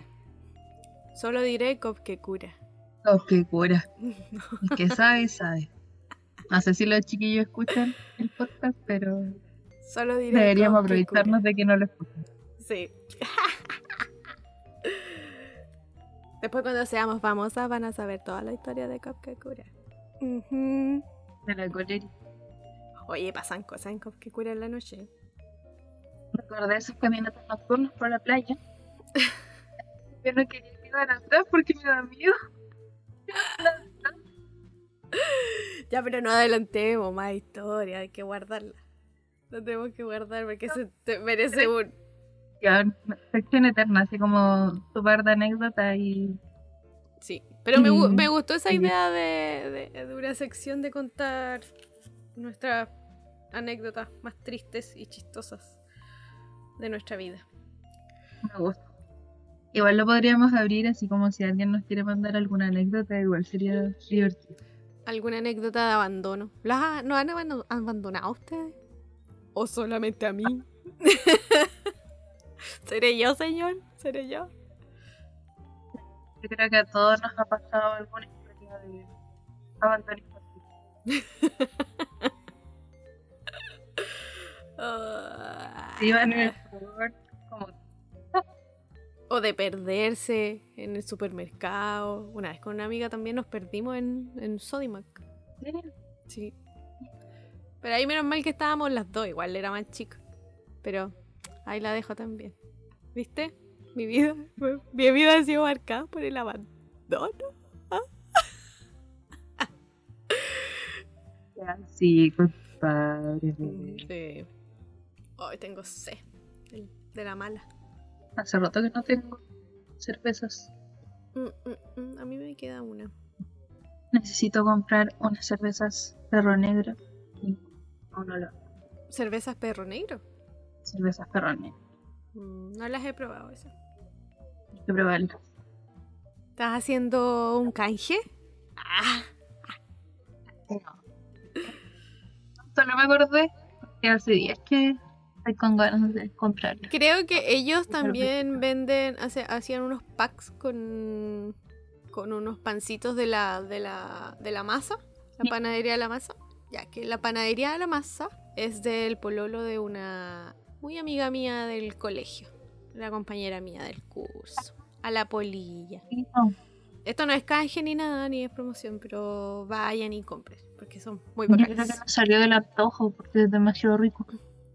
Solo diré cop que cura. que cura. El que sabe, sabe. No sé si los chiquillos escuchan el podcast, pero Solo diré deberíamos aprovecharnos de que no lo escuchan. Sí. Después cuando seamos famosas van a saber toda la historia de Cop que cura. Ujú. De la colera. Oye, pasan cosas en Cop que cura en la noche. Recordé esos caminatas nocturnos por la playa. Yo no quería que iban atrás porque me da miedo. Ya, pero no adelantemos más historia, hay que guardarla. La tenemos que guardar porque se te merece un... Sección eterna, así como tu par de anécdotas y Sí, pero me, Mm, me gustó esa idea de, de- de una sección de contar nuestras anécdotas más tristes y chistosas. de nuestra vida. Me gusta. Igual lo podríamos abrir así como si alguien nos quiere mandar alguna anécdota, igual sería divertido. ¿Alguna anécdota de abandono? ¿Las ¿No han abando- abandonado ustedes? ¿O solamente a mí? ¿Seré yo, señor? ¿Seré yo? Yo creo que a todos nos ha pasado alguna historia de abandono infantil. Ah. Se iban en el favor, como O de perderse en el supermercado. Una vez con una amiga también nos perdimos en, en Sodimac. Sí. Pero ahí menos mal que estábamos las dos, igual era más chica. Pero ahí la dejo también. ¿Viste? Mi vida, mi vida ha sido marcada por el abandono. Ya, Sí, compadre. Sí. Hoy tengo sed de la mala. Hace rato que no tengo cervezas. Mm, mm, mm, A mí me queda una. Necesito comprar unas cervezas perro negro no ¿Cervezas perro negro? cervezas perro negro. Mm, No las he probado esas. Hay que probarlas. ¿Estás haciendo un canje? Ah, Solo me acordé que hace días que estoy con ganas de comprarlas. creo que ellos también venden, hace- hacían unos packs con, con unos pancitos de la, de la, de la masa, la panadería de la masa. Ya que la panadería de la masa es del pololo de una muy amiga mía del colegio, la compañera mía del curso, a la polilla. No. Esto no es canje ni nada, ni es promoción, pero vayan y compren, porque son muy Yo creo que bacanas. nos salió del antojo porque es demasiado rico.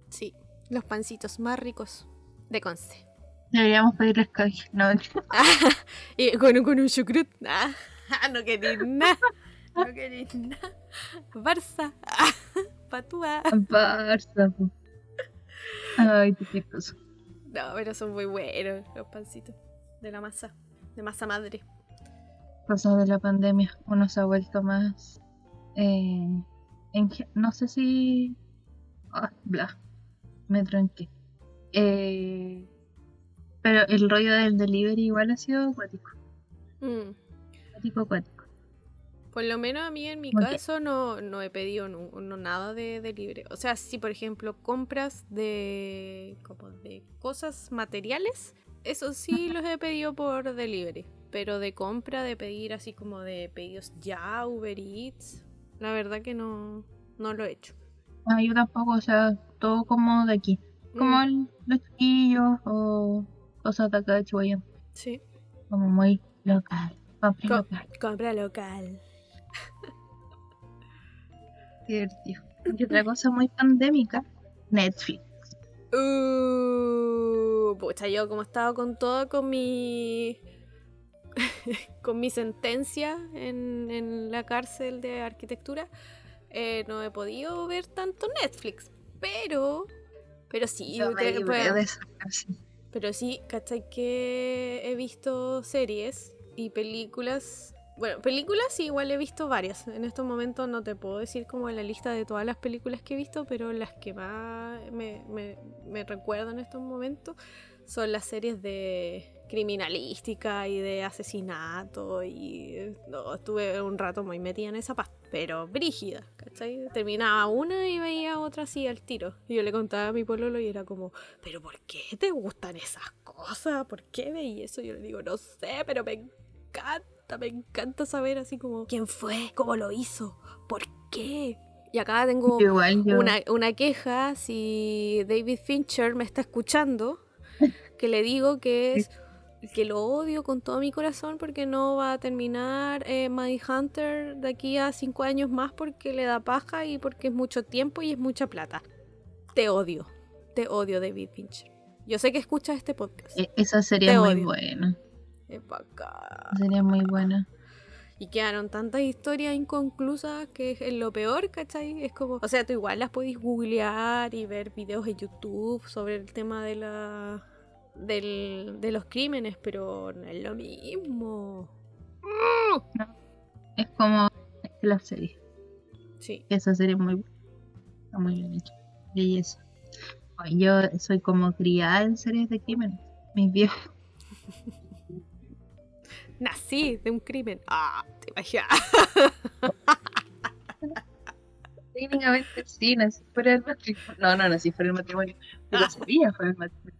Sí, los pancitos más ricos de Conce. Deberíamos pedirles canje. No, y con, con un chucrut. Ah, no queréis nada. No queréis nada. Barça. Patúa. Barça. Ay, qué chistoso. No, pero son muy buenos los pancitos de la masa. De masa madre. Cosas de la pandemia. Uno se ha vuelto más. eh, en no sé si. ah, bla. Me tranqué. Eh, pero el rollo del delivery igual ha sido acuático. Mm. Acuático, acuático. Por lo menos a mí en mi caso no, no he pedido no, nada de, de libre. O sea, si por ejemplo compras de, como de cosas materiales, eso sí los he pedido por delivery. Pero de compra, de pedir así como de pedidos ya, Uber Eats, la verdad que no, no lo he hecho. Ah, yo tampoco, o sea, todo como de aquí. Como Mm, el- los chiquillos o cosas de acá de Chihuahua. Sí, Como muy local. Compra Co- local. compra local. Divertido. Y otra cosa muy pandémica, Netflix. Uh, pucha, yo como estaba con todo, con mi. con mi sentencia en, en la cárcel de arquitectura, eh, no he podido ver tanto Netflix. Pero. Pero sí, Yo me te- cárcel. pero sí, ¿cachai? Que he visto series y películas. Bueno, películas sí, igual he visto varias. En estos momentos no te puedo decir como la lista de todas las películas que he visto, pero las que más me, me, me recuerdo en estos momentos son las series de criminalística y de asesinato y no, estuve un rato muy metida en esa pasta, pero brígida, ¿cachai? Terminaba una y veía otra así al tiro. Y yo le contaba a mi pololo y era como, pero ¿por qué te gustan esas cosas? ¿Por qué veí eso? Yo le digo, no sé, pero me encanta, me encanta saber así como quién fue, cómo lo hizo, por qué. Y acá tengo Igual una, una queja, si David Fincher me está escuchando, que le digo que es que lo odio con todo mi corazón porque no va a terminar eh, Hunter de aquí a cinco años más porque le da paja y porque es mucho tiempo y es mucha plata. Te odio, te odio David Fincher. Yo sé que escuchas este podcast. e- Esa serie Te es muy buena. Serie es muy buena. Y quedaron tantas historias inconclusas que es lo peor, ¿cachai? Es como, o sea, tú igual las podéis googlear y ver videos en YouTube sobre el tema de la del, de los crímenes, pero no es lo mismo. Es como es que la serie. Sí. Esa serie es muy buena. Está muy bien hecha. Belleza. Ay, Yo soy como criada en series de crímenes. Mis viejos. Nací de un crimen. Ah, te imaginas. Técnicamente sí, nací fuera del matrimonio. No, no nací fuera del matrimonio. Pero Ah. sería fuera del matrimonio.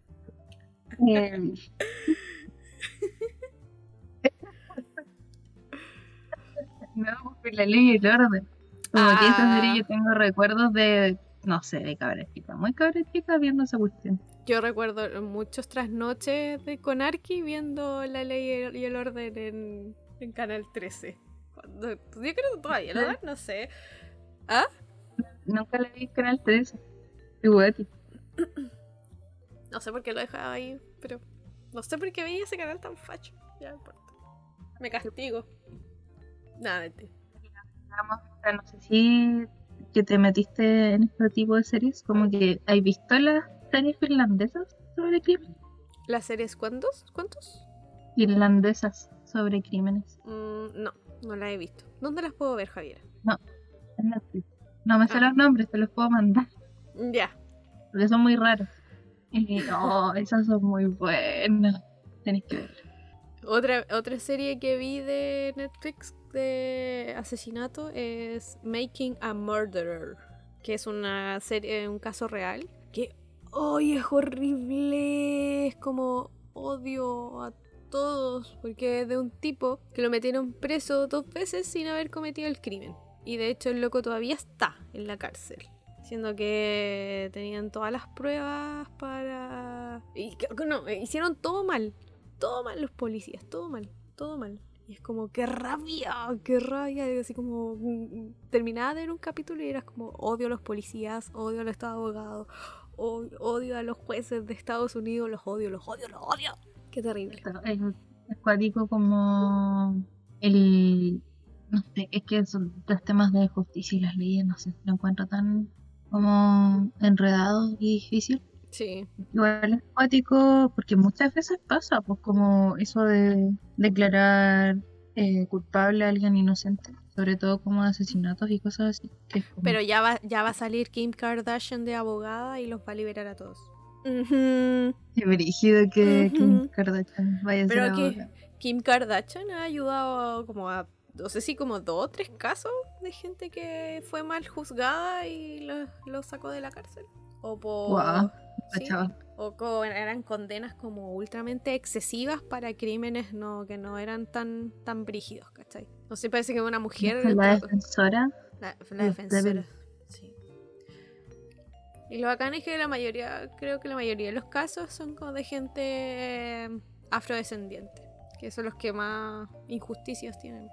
Em, no, por la ley y el orden. Como que Ah. serie yo tengo recuerdos de, no sé, de cabra chica. Muy cabra chica viendo esa cuestión. Yo recuerdo muchos trasnoches de Conarqui viendo La Ley y el- Orden en, en Canal 13. Cuando, yo creo que todavía lo dan, no sé. ¿Ah? Nunca la vi en Canal 13. Qué guati. No sé por qué lo dejaba ahí, pero no sé por qué veía ese canal tan facho. Ya no importa. Me castigo. Nada, mentira. No sé si que te metiste en este tipo de series, como que ¿has visto las series finlandesas sobre crímenes? ¿Las series cuántos? ¿Cuántos? Finlandesas sobre crímenes. Mm, no, no las he visto. ¿Dónde las puedo ver, Javier? En Netflix. No me sé Ah. los nombres, te los puedo mandar, Ya. porque son muy raros. Y oh, esas son muy buenas. Tenés que ver. Otra, otra serie que vi de Netflix de asesinato es Making a Murderer, que es una serie, un caso real. Que hoy es horrible, es como odio a todos, porque es de un tipo que lo metieron preso dos veces sin haber cometido el crimen. Y de hecho el loco todavía está en la cárcel. Siendo que tenían todas las pruebas para... Y no, hicieron todo mal todo mal los policías, todo mal, todo mal. Y es como, qué rabia, qué rabia. Así como, mm, terminaba de ver un capítulo y eras como, odio a los policías, odio al Estado abogado, o- odio a los jueces de Estados Unidos, los odio, los odio, los odio. Qué terrible. Es, es cuático como el... No sé, es que son los temas de justicia y las leyes, no sé, lo encuentro tan como enredado y difícil. Sí, Igual es cuático porque muchas veces pasa, pues como eso de declarar eh, culpable a alguien inocente, sobre todo como de asesinatos y cosas así. que es como- pero ya va, ya va a salir Kim Kardashian de abogada y los va a liberar a todos. Qué brígido que. Kim Kardashian vaya a ser Pero que abogada. Kim Kardashian ha ayudado como a, no sé si como dos o tres casos de gente que fue mal juzgada y lo, lo sacó de la cárcel. O por... sí, o con, eran condenas como ultramente excesivas para crímenes no, que no eran tan, tan brígidos, ¿cachai? No sé, parece que una mujer... La defensora, La, defensora. Sí. Y lo bacán es que la mayoría, creo que la mayoría de los casos son como de gente eh, afrodescendiente, que son los que más injusticias tienen.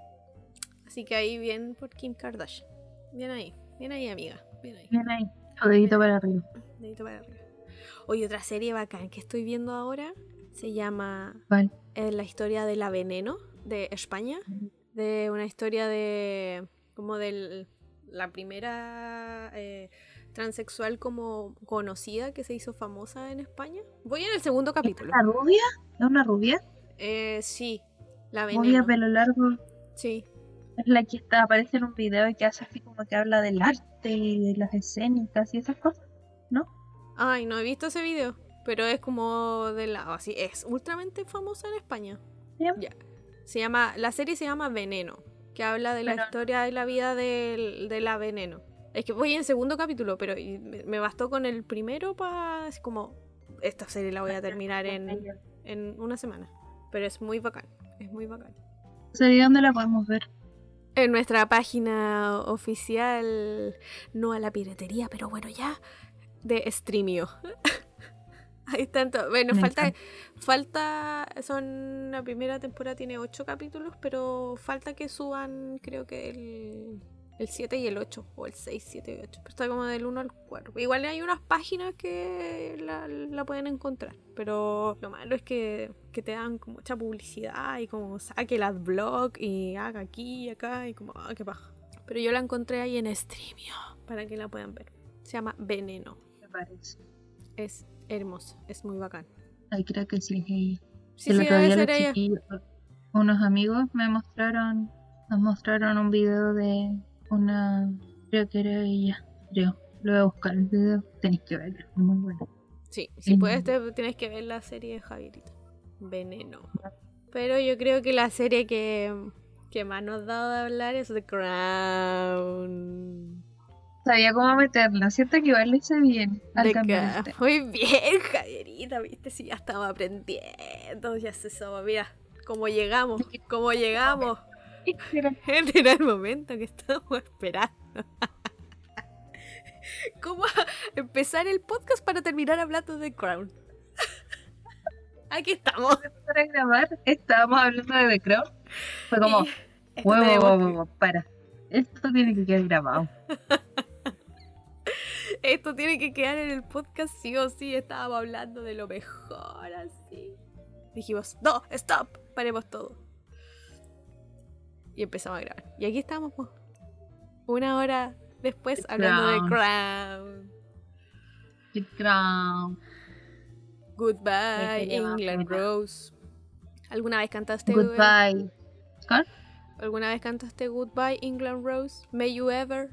Así que ahí bien por Kim Kardashian. Bien ahí, bien ahí amiga, bien ahí. bien ahí, su dedito para arriba. Dedito para arriba. Oye, otra serie bacán que estoy viendo ahora se llama ¿Cuál? eh, La historia de la veneno de España. De una historia de. como de la primera eh, transexual como conocida que se hizo famosa en España. Voy en el segundo capítulo. ¿La rubia? ¿Es una rubia? Eh, sí, la Rubia, veneno. pelo largo. Sí. Es la que está, aparece en un video y que hace así como que habla del arte y de las escénicas y esas cosas. Ay, no he visto ese video. Pero es como de la. Así, es ultramente famosa en España. Ya. Ya. Se llama. La serie se llama Veneno. Que habla de la Pero- historia y la vida del- de, la veneno. Es que voy en segundo capítulo, pero me, bastó con el primero para. Como. Esta serie la voy a terminar en, en una semana. Pero es muy bacán. Es muy bacán. ¿Sería dónde la podemos ver? En nuestra página oficial, no a la piratería, pero bueno, ya, de Streamio. Ahí están todos. Bueno, Me falta, encanta. falta, son, la primera temporada tiene ocho capítulos, pero falta que suban, creo que el, el 7 y el 8, o el 6, 7 y 8. Pero está como del 1 al 4. Igual hay unas páginas que la, la pueden encontrar, pero lo malo es que, que te dan mucha publicidad y como saque el adblock y haga aquí y acá y como, ah, qué paja. Pero yo la encontré ahí en Streamio para que la puedan ver. Se llama Veneno. Parece. Es hermosa, es muy bacán. Ay, creo que sí es ella. Sí, el sí, otro debe día ser los ella. chiquillos, unos amigos me mostraron, nos mostraron un video de una, creo que era ella, creo. Lo voy a buscar el video, tenéis que verlo, es muy bueno. Sí, si puedes te, tienes que ver la serie de Javierita. Veneno. Pero yo creo que la serie que, que más nos ha dado de hablar es The Crown. Sabía cómo meterla, siento que igual lo hice bien al cambiar Crown. este. Muy bien, Javierita, viste, si ya estamos aprendiendo, ya se sabe, mira, cómo llegamos, cómo llegamos. Este era el momento que estábamos esperando. ¿Cómo empezar el podcast para terminar hablando de Crown? Aquí estamos. para grabar estábamos hablando de The Crown. Fue como, huevo, huevo, huevo, para. Esto tiene que quedar grabado. Esto tiene que quedar en el podcast sí o sí. Estábamos hablando de lo mejor así. Dijimos, no, stop, paremos todo. Y empezamos a grabar. Y aquí estamos, una hora después The hablando de Crown. The Crown. Goodbye, England. Rose. ¿Alguna vez cantaste Goodbye. ¿Cuál? ¿Alguna vez cantaste Goodbye, England Rose? May you ever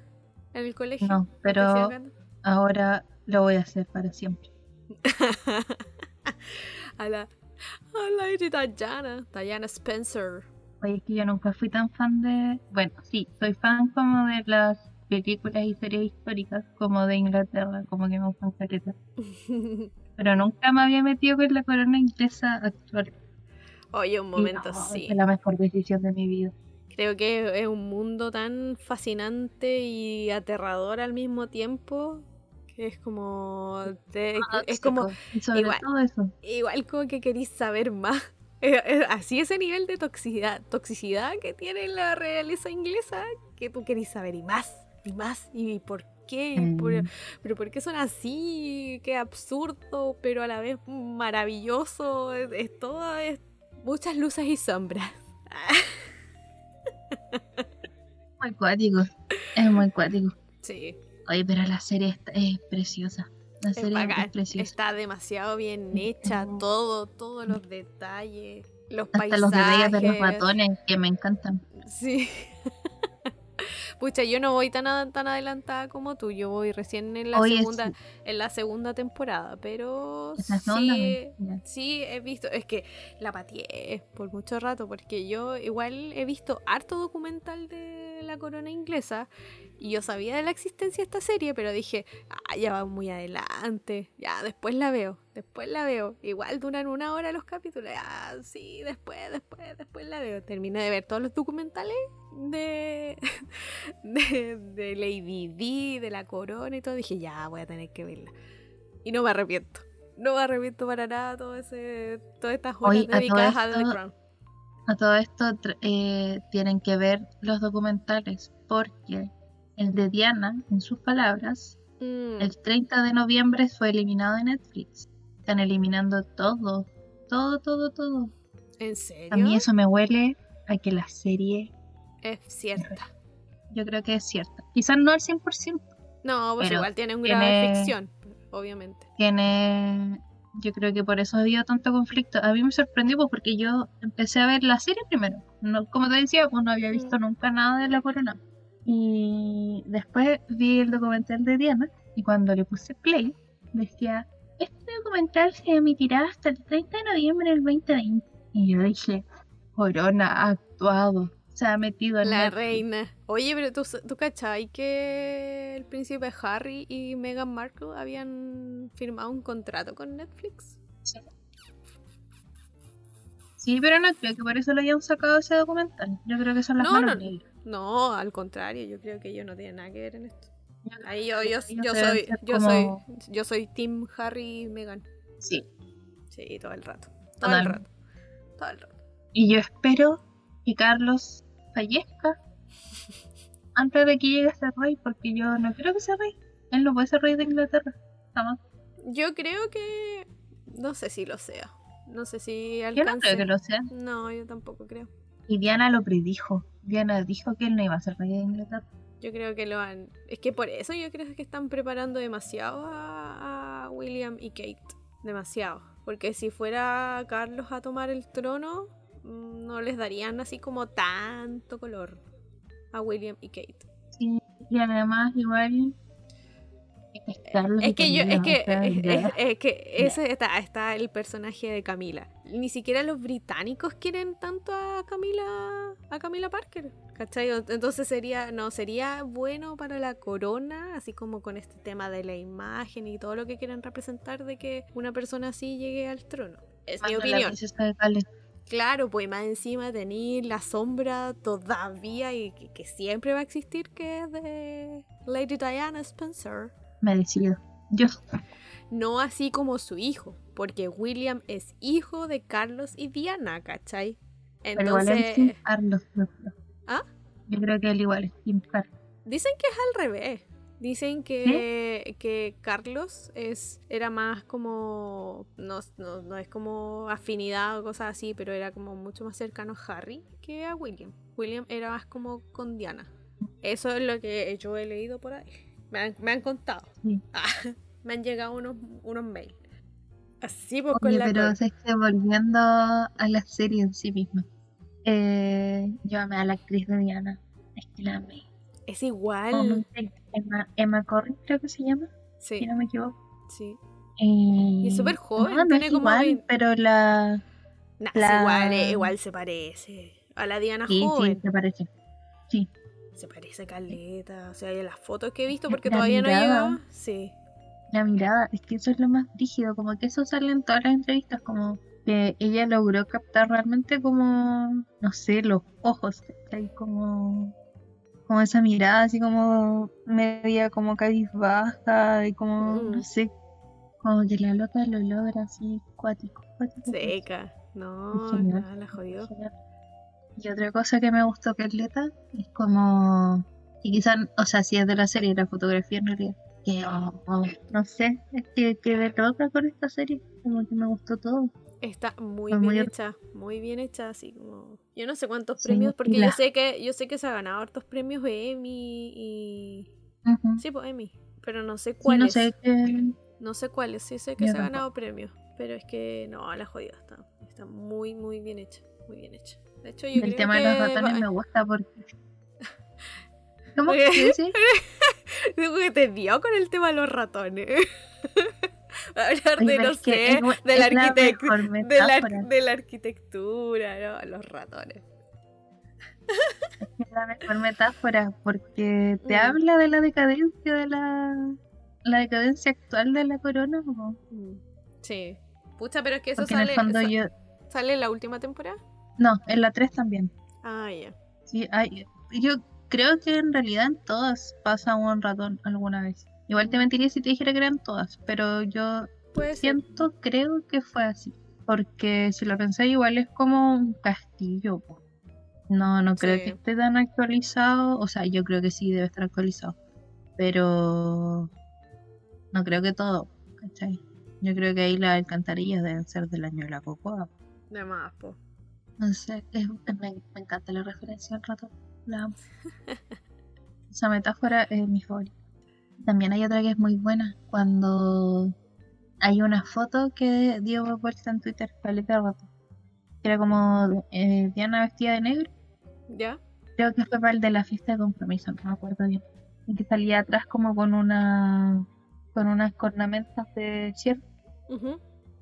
en el colegio? No, ¿Te pero? Ahora lo voy a hacer para siempre. a la a la Diana, Diana Spencer. Oye, es que yo nunca fui tan fan de. Bueno, sí, soy fan como de las películas y series históricas, como de Inglaterra, como que me gustan caleta. Pero nunca me había metido con la corona inglesa actual. Oye, un momento, no, sí. Fue la mejor decisión de mi vida. Creo que es un mundo tan fascinante y aterrador al mismo tiempo que es como te- es como sobre igual. todo eso. igual como que queréis saber más. Eh, eh, Así ese nivel de toxicidad, toxicidad que tiene la realeza inglesa, que tú saber y más, y más, y por qué, por- Mm, pero por qué son así, qué absurdo, pero a la vez maravilloso, es, es todo, es muchas luces y sombras. muy cuático. Es muy cuático. Sí, Oye, pero la serie está- es preciosa. La serie es, preciosa. está demasiado bien hecha, todo, todos los detalles, los Hasta paisajes. los detalles de los ratones que me encantan. Sí. Pucha, yo no voy tan, adelantada como tú, yo voy recién en la segunda en la segunda temporada, pero sí, ya. sí he visto, es que la pateé por mucho rato, porque yo igual he visto harto documental de la corona inglesa y yo sabía de la existencia de esta serie, pero dije, ah, ya va muy adelante, ya después la veo, después la veo, igual duran una hora los capítulos, ah, sí, después, después, después la veo, terminé de ver todos los documentales de, de, de Lady Di, de la corona y todo, dije, ya voy a tener que verla. Y no me arrepiento. No me arrepiento para nada todo ese, todas estas horas Oye, a todo dedicadas a The esto- Crown. A todo esto eh, tienen que ver los documentales porque el de Diana, en sus palabras, Mm, el 30 de noviembre fue eliminado de Netflix. Están eliminando todo, todo, todo, todo. ¿En serio? A mí eso me huele a que la serie, Es cierta. yo creo que es cierta. Quizás no al 100%. No, pues Pero igual tiene un grado de ficción, obviamente. Tiene, yo creo que por eso ha habido tanto conflicto. A mí me sorprendió pues, porque yo empecé a ver la serie primero. No, como te decía, pues no había visto nunca nada de la corona. Y después vi el documental de Diana y cuando le puse play decía, este documental se emitirá hasta el 30 de noviembre del 2020. Y yo dije, Corona ha actuado, se ha metido en La Netflix". reina. Oye, pero tú, tú cachai que el príncipe Harry y Meghan Markle habían firmado un contrato con Netflix. Sí. Sí, pero no creo que por eso lo hayan sacado ese documental. Yo creo que son las No, manos no, negras. No, al contrario, yo creo que ellos no tienen nada que ver en esto. Ahí yo, yo, yo soy, yo soy, yo soy Team Harry y Meghan. Sí. Sí, todo el rato. Todo el rato. Todo el rato. Y yo espero que Carlos fallezca antes de que llegue a ser rey, porque yo no quiero que sea rey. Él no puede ser rey de Inglaterra. Jamás. Yo creo que. No sé si lo sea. No sé si Yo alcance. no creo que lo sea. No, yo tampoco creo. Y Diana lo predijo. Diana dijo que él no iba a ser rey de Inglaterra. Yo creo que lo han. Es que por eso yo creo que están preparando demasiado a, a William y Kate. Demasiado. Porque si fuera Carlos a tomar el trono, mm, no les darían así como tanto color a William y Kate. Sí, y además igual Es que yo, es que, es, que ese está, está el personaje de Camila. Ni siquiera los británicos quieren tanto a Camila, a Camila Parker. ¿Cachai? Entonces sería, no, sería bueno para la corona, así como con este tema de la imagen y todo lo que quieren representar de que una persona así llegue al trono. Es mi opinión. Claro, pues más encima tener la sombra todavía y que, siempre va a existir, que es de Lady Diana Spencer. Merecido. Yo. No así como su hijo, porque William es hijo de Carlos y Diana, ¿cachai? Entonces. Pero Carlos, ¿Ah? Yo creo que él igual es Carlos. Dicen que es al revés. Dicen que, que Carlos es, era más como, no, no, es como afinidad o cosas así, pero era como mucho más cercano a Harry que a William. William era más como con Diana. Eso es lo que yo he leído por ahí. Me han, me han contado. Ah, me han llegado unos, unos mails. Así pues con la pero se está volviendo a la serie en sí misma. Eh, yo amé a la actriz de Diana. Es que la amé. Es igual. Emma, Emma Corrin, creo que se llama. Sí. Si no me equivoco. Sí. y es súper joven. No, tiene como igual, pero la. igual, eh, igual se parece. A la Diana joven. Sí, se parece. Sí. Se parece caleta. O sea, hay las fotos que he visto porque todavía no llegado. Sí. La mirada, es que eso es lo más rígido. Como que eso sale en todas las entrevistas. Como que ella logró captar realmente como. No sé, los ojos. Hay como como esa mirada así como media como cabizbaja y como, no mm. sé, como que la loca lo logra así cuático. Seca, no, no, la jodió. Y otra cosa que me gustó que Leta es como, y quizás, o sea, si es de la serie, la fotografía en realidad, que, oh, oh, no sé, es que quedé loca con esta serie, como que me gustó todo. Está muy bien hecha, muy bien hecha, así como. Yo no sé cuántos premios, porque yo sé que yo sé que se ha ganado hartos premios Emmy y. Sí, pues Emmy. Pero no sé cuáles. no sé No sé cuáles, sí sé que se ha ganado premios. Pero es que no, la jodida está. Está muy, muy bien hecha. Muy bien hecha. De hecho, yo El tema de los ratones me gusta porque. ¿Cómo? que sí? Digo que te dio con el tema de los ratones. hablar de, no sé, de, la de, la, arquitectura, ¿no? Los ratones. Es la mejor metáfora porque te mm. habla de la decadencia de la, la decadencia actual de la corona. Mm. Sí. Pucha, pero es que eso sale. En yo... ¿Sale en la última temporada? No, en la 3 también. Ah, ya. Sí, hay, yo creo que en realidad en todas pasa un ratón alguna vez. Igual te mentiría si te dijera que eran todas, pero yo siento, creo que fue así. Porque si lo pensé, igual es como un castillo. No, no creo que esté tan actualizado. O sea, yo creo que sí debe estar actualizado. Pero no creo que todo. ¿cachai? Yo creo que ahí las alcantarillas deben ser del año de la cocoa. De más, po. No sé, me, encanta la referencia al rato. La Esa metáfora es mi favorita. También hay otra que es muy buena, cuando hay una foto que dio vuelta en Twitter, paleta rato. Era como eh, Diana vestida de negro. ¿Ya? Creo que fue para el de la fiesta de compromiso, no me acuerdo bien. Y que salía atrás como con una con unas cornamentas de cierre.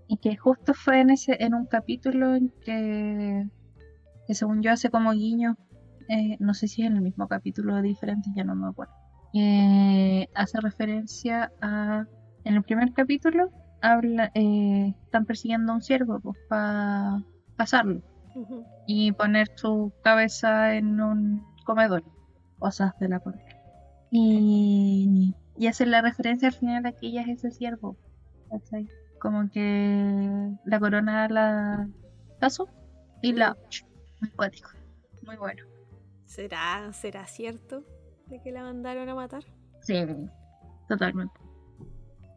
Y que justo fue en ese en un capítulo en que, que según yo hace como guiño, eh, no sé si es en el mismo capítulo o diferente, ya no me acuerdo eh, hace referencia a. En el primer capítulo, habla, eh, están persiguiendo a un ciervo pues, para pasarlo y poner su cabeza en un comedor, cosas de la corona. Y, y hace la referencia al final a que ella es ese ciervo. Como que la corona la pasó y la. Muy poético, muy bueno. ¿Será, será cierto? de que la mandaron a matar? Sí, totalmente.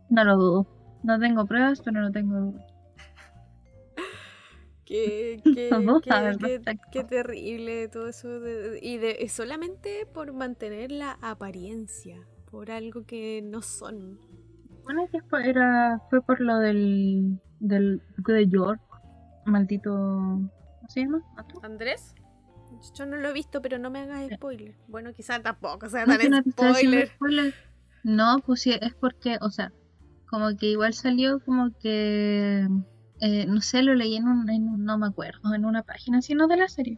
No lo dudo. No tengo pruebas, pero no tengo dudas. Qué, qué, terrible todo eso. y de, solamente por mantener la apariencia, por algo que no son. Bueno, que fue, era, fue por lo del, del de York, maldito. ¿Cómo se llama? ¿Andrés? Yo no lo he visto, pero no me hagas spoiler. Bueno, quizás tampoco sea tan spoiler. No, pues sí, es porque, o sea, como que igual salió como que, eh, no sé, lo leí en un, en un- no me acuerdo, en una página, sino de la serie.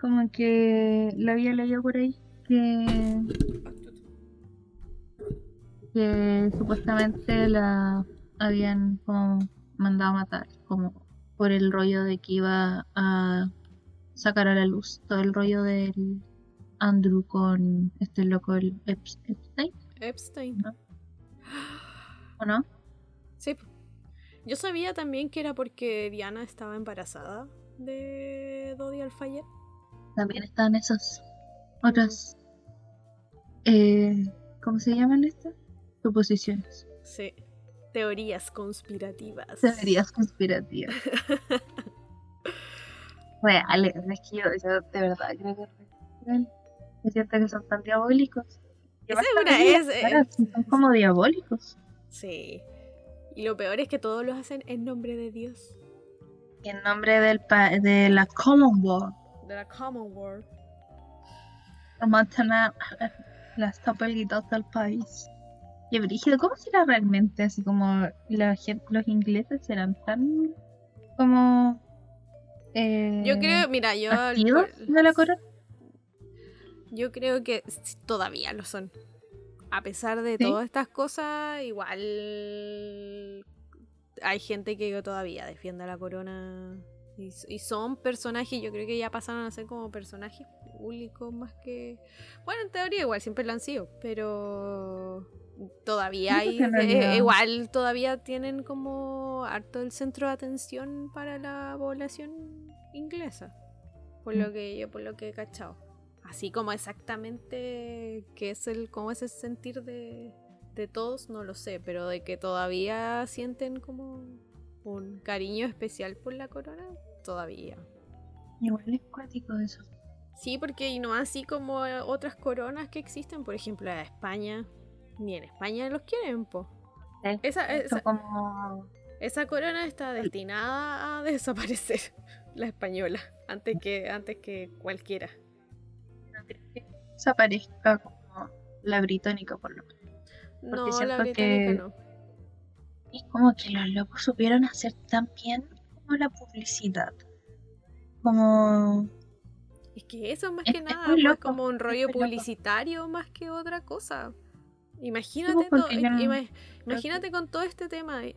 Como que lo había leído por ahí, que, que supuestamente la habían como mandado a matar, como por el rollo de que iba a sacar a la luz todo el rollo del Andrew con este loco, el Eps- Epstein, Epstein. No. ¿o no? Sí. Yo sabía también que era porque Diana estaba embarazada de Dodi Alfayet. También están esas otras, eh, ¿cómo se llaman estas? Suposiciones, Sí. Teorías conspirativas. teorías conspirativas. Reales, es que yo, yo de verdad creo que es real. Yo siento que son tan diabólicos. Esa es una- es- son como diabólicos. Sí. Y lo peor es que todos lo hacen en nombre de Dios. Y en nombre del pa- de la Commonwealth, De la Commonwealth. mantener las estabilidad del país. Y Brígido, ¿cómo será realmente? Así como la gente, los ingleses serán tan como eh, Yo creo, mira, yo. de la corona. Yo creo que todavía lo son. A pesar de ¿Sí? todas estas cosas, igual hay gente que todavía defiende a la corona. Y, y son personajes, yo creo que ya pasaron a ser como personajes públicos más que... Bueno, en teoría igual siempre lo han sido, pero todavía hay... eh, igual todavía tienen como harto el centro de atención para la población inglesa. Por lo Mm. que yo, por lo que he cachado. Así como exactamente qué es el, cómo es el sentir de, de todos, no lo sé, pero de que todavía sienten como un cariño especial por la corona, todavía. Igual es cuático eso. Sí, porque y no así como otras coronas que existen, por ejemplo, la de España, ni en España los quieren, po. Sí, Esa, como esa corona está destinada a desaparecer, la española, antes que, antes que cualquiera. desaparezca como la británica por lo menos. No, la siento británica que- no. Y como que los locos supieron hacer tan bien como la publicidad. Como Es que eso más Es- que es nada muy pues, loco, como un es rollo publicitario más que otra cosa. Imagínate, todo, ima- imagínate con todo este tema. eh,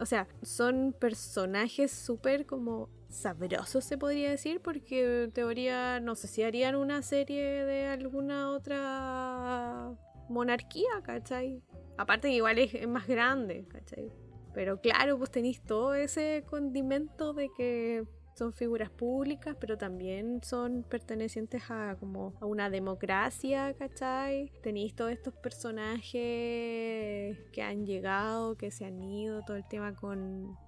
O sea, son personajes súper como sabrosos, se podría decir, porque en teoría no sé si harían una serie de alguna otra monarquía, ¿cachai? Aparte que igual es, es más grande, ¿cachai? Pero claro, pues tenéis todo ese condimento de que son figuras públicas, pero también son pertenecientes a como a una democracia, ¿cachai? Tenéis todos estos personajes que han llegado, que se han ido, todo el tema con,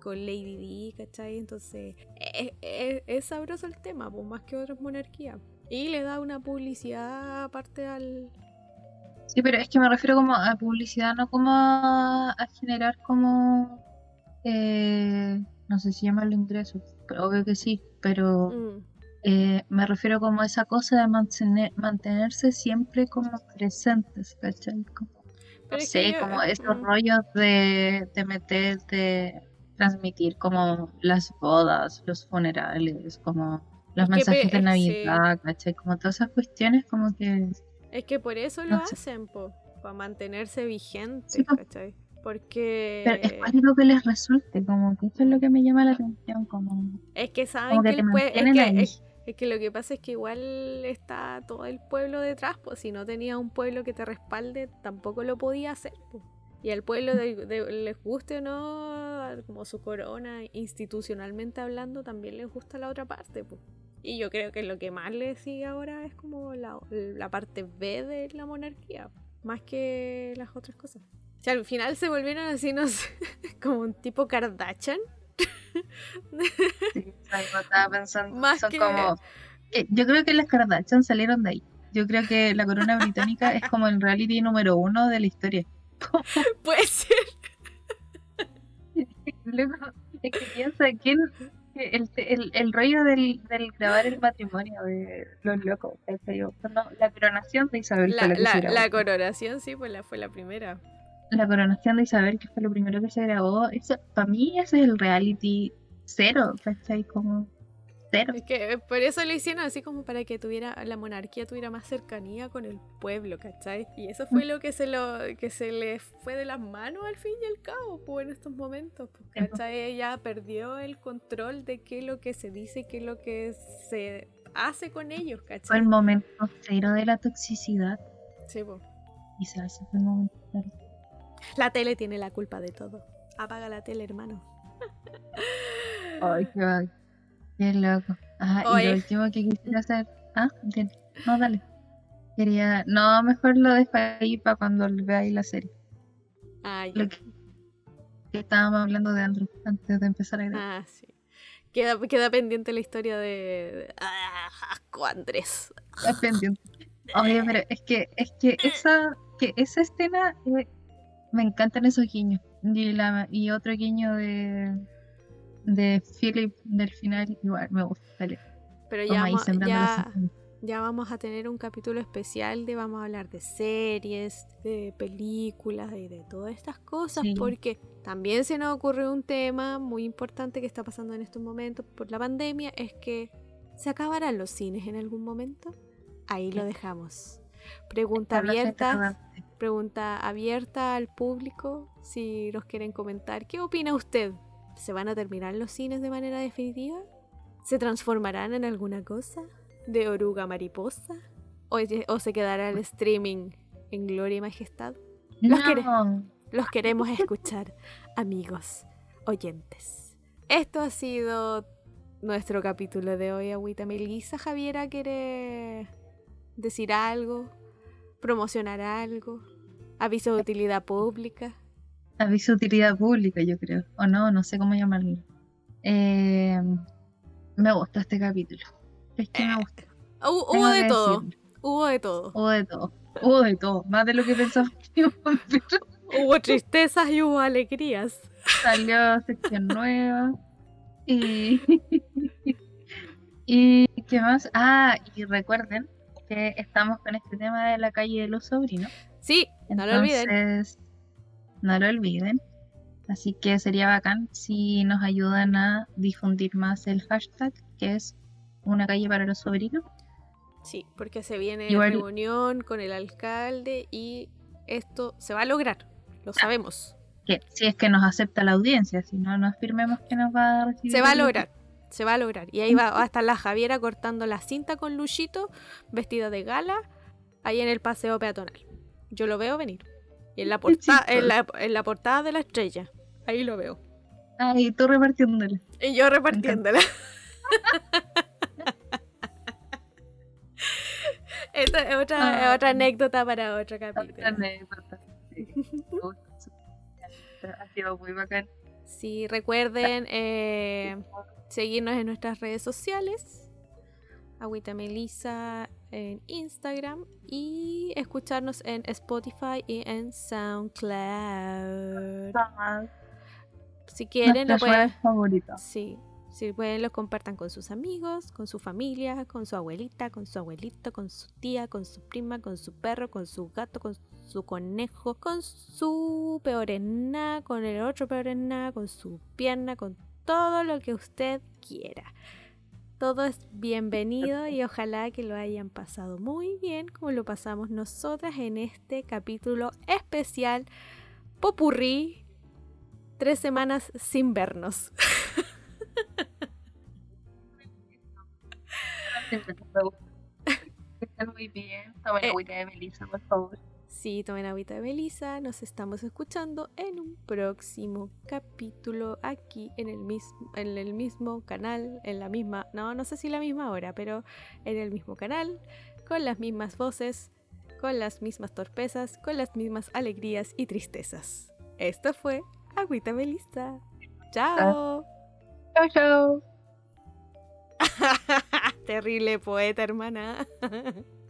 con Lady D, ¿cachai? Entonces, es, es- es sabroso el tema, pues más que otras monarquías. Y le da una publicidad aparte al... Sí, pero es que me refiero como a publicidad, no como a, generar como eh, no sé si llamarlo ingresos, obvio que sí, pero Mm, eh, me refiero como a esa cosa de mantener, mantenerse siempre como presentes, ¿cachai? Como, no sé, yo- como estos mm. rollos de, de meter, de transmitir como las bodas, los funerales, como los Es mensajes de eh, Navidad, ¿cachai? Como todas esas cuestiones como que Es que por eso lo sé. hacen, po, para mantenerse vigentes, Sí. ¿cachai? Porque Pero es cuático que les resulte, como que eso es lo que me llama la atención, como, es que saben como que, que te el pue- es, que, ahí. es, es que lo que pasa es que igual está todo el pueblo detrás, pues si no tenía un pueblo que te respalde, tampoco lo podía hacer. po. Y al pueblo de- de- les guste o no, como su corona, institucionalmente hablando, también les gusta la otra parte. po. Y yo creo que lo que más les sigue ahora es como la, la parte B de la monarquía, más que las otras cosas. O sea, al final se volvieron así, no sé, como un tipo Kardashian. Sí, estaba pensando. Más son que- como. eh, yo creo que las Kardashian salieron de ahí. Yo creo que la corona británica es como el reality número uno de la historia. Puede ser. Luego, es que piensa, ¿quién, el, el, el rollo del, del grabar el matrimonio de los locos, no, la coronación de Isabel. La, la, la coronación, sí, pues la, fue la primera. La coronación de Isabel, que fue lo primero que se grabó, eso, para mí ese es el reality cero, ¿cachai? Como es que por eso lo hicieron así como para que tuviera la monarquía tuviera más cercanía con el pueblo, ¿cachai? Y eso fue mm. lo que se lo que se le fue de las manos al fin y al cabo, pues en estos momentos, pues, ¿cachai? Ella perdió el control de qué es lo que se dice, qué es lo que se hace con ellos, ¿cachai? Fue el momento cero de la toxicidad. Sí, pues. Y se hace el momento La tele tiene la culpa de todo. Apaga la tele, hermano. Ay, qué Qué loco. Ajá, y lo último que quisiera hacer. Ah, entiendo. No, dale. Quería. No, mejor lo dejo ahí para cuando veáis la serie. Ah, ya. que, estábamos hablando de Andrew antes de empezar a grabar. Ah, sí. Queda, queda pendiente la historia de. Ah, Andrés. Queda pendiente. Oye, pero es que, es que esa, que esa escena eh, me encantan esos guiños. Y, la, y otro guiño de de Philip del final igual me gusta. Pero ya, ya, ya, vamos a tener un capítulo especial de vamos a hablar de series, de películas y de, todas estas cosas porque también se nos ocurre un tema muy importante que está pasando en estos momentos por la pandemia es que se acabarán los cines en algún momento. Ahí lo dejamos. Pregunta abierta, pregunta abierta al público si nos quieren comentar. ¿Qué opina usted ¿Se van a terminar los cines de manera definitiva? ¿Se transformarán en alguna cosa? ¿De oruga mariposa? ¿O, se quedará el streaming en gloria y majestad? Los, los queremos escuchar, amigos, oyentes. Esto ha sido nuestro capítulo de hoy, Agüita Melissa. Javiera quiere decir algo, promocionar algo, aviso de utilidad pública aviso de utilidad pública, yo creo. O no, no sé cómo llamarlo. Eh, me gustó este capítulo. Es que me gusta. Hubo, de todo. Hubo de todo. Hubo de todo. Hubo de todo. Más de lo que pensaba. hubo tristezas y hubo alegrías. Salió sección nueva. Y. ¿Y qué más? Ah, y recuerden que estamos con este tema de la calle de los sobrinos. Sí, no lo olviden no lo olviden. Así que sería bacán si nos ayudan a difundir más el hashtag, que es una calle para los sobrinos. Sí, porque se viene la reunión con el alcalde y esto se va a lograr, lo ah, sabemos. Que si es que nos acepta la audiencia, si no nos firmemos que nos va a recibir. Se va a lograr, se va a lograr. Y ahí va, va a estar la Javiera cortando la cinta con Luchito, vestida de gala, ahí en el paseo peatonal. Yo lo veo venir. Y en la, portada, en, la, en la portada de la estrella. Ahí lo veo. Ah, y tú repartiéndola. Y yo repartiéndola. Esta es otra, ah. otra anécdota para otro capítulo. Otra anécdota. ha sido muy bacán. Sí, recuerden eh, seguirnos en nuestras redes sociales. Agüita Melissa en Instagram y escucharnos en Spotify y en SoundCloud. Si quieren, lo pueden. Sí, si pueden, lo compartan con sus amigos, con su familia, con su abuelita, con su abuelito, con su tía, con su prima, con su perro, con su gato, con su conejo, con su peorena, con el otro peorena, con su pierna, con todo lo que usted quiera. Todo es bienvenido y ojalá que lo hayan pasado muy bien como lo pasamos nosotras en este capítulo especial Popurrí. Tres semanas sin vernos. Muy bien. Tomen agüita de Melissa, por favor. Sí, tomen agüita de Melissa. Nos estamos escuchando en un próximo capítulo aquí en el mismo, en el mismo canal, en la misma, no, no sé si la misma hora, pero en el mismo canal, con las mismas voces, con las mismas torpezas, con las mismas alegrías y tristezas. Esto fue Agüita Melissa. Chao. Chao, chao. Terrible poeta, hermana.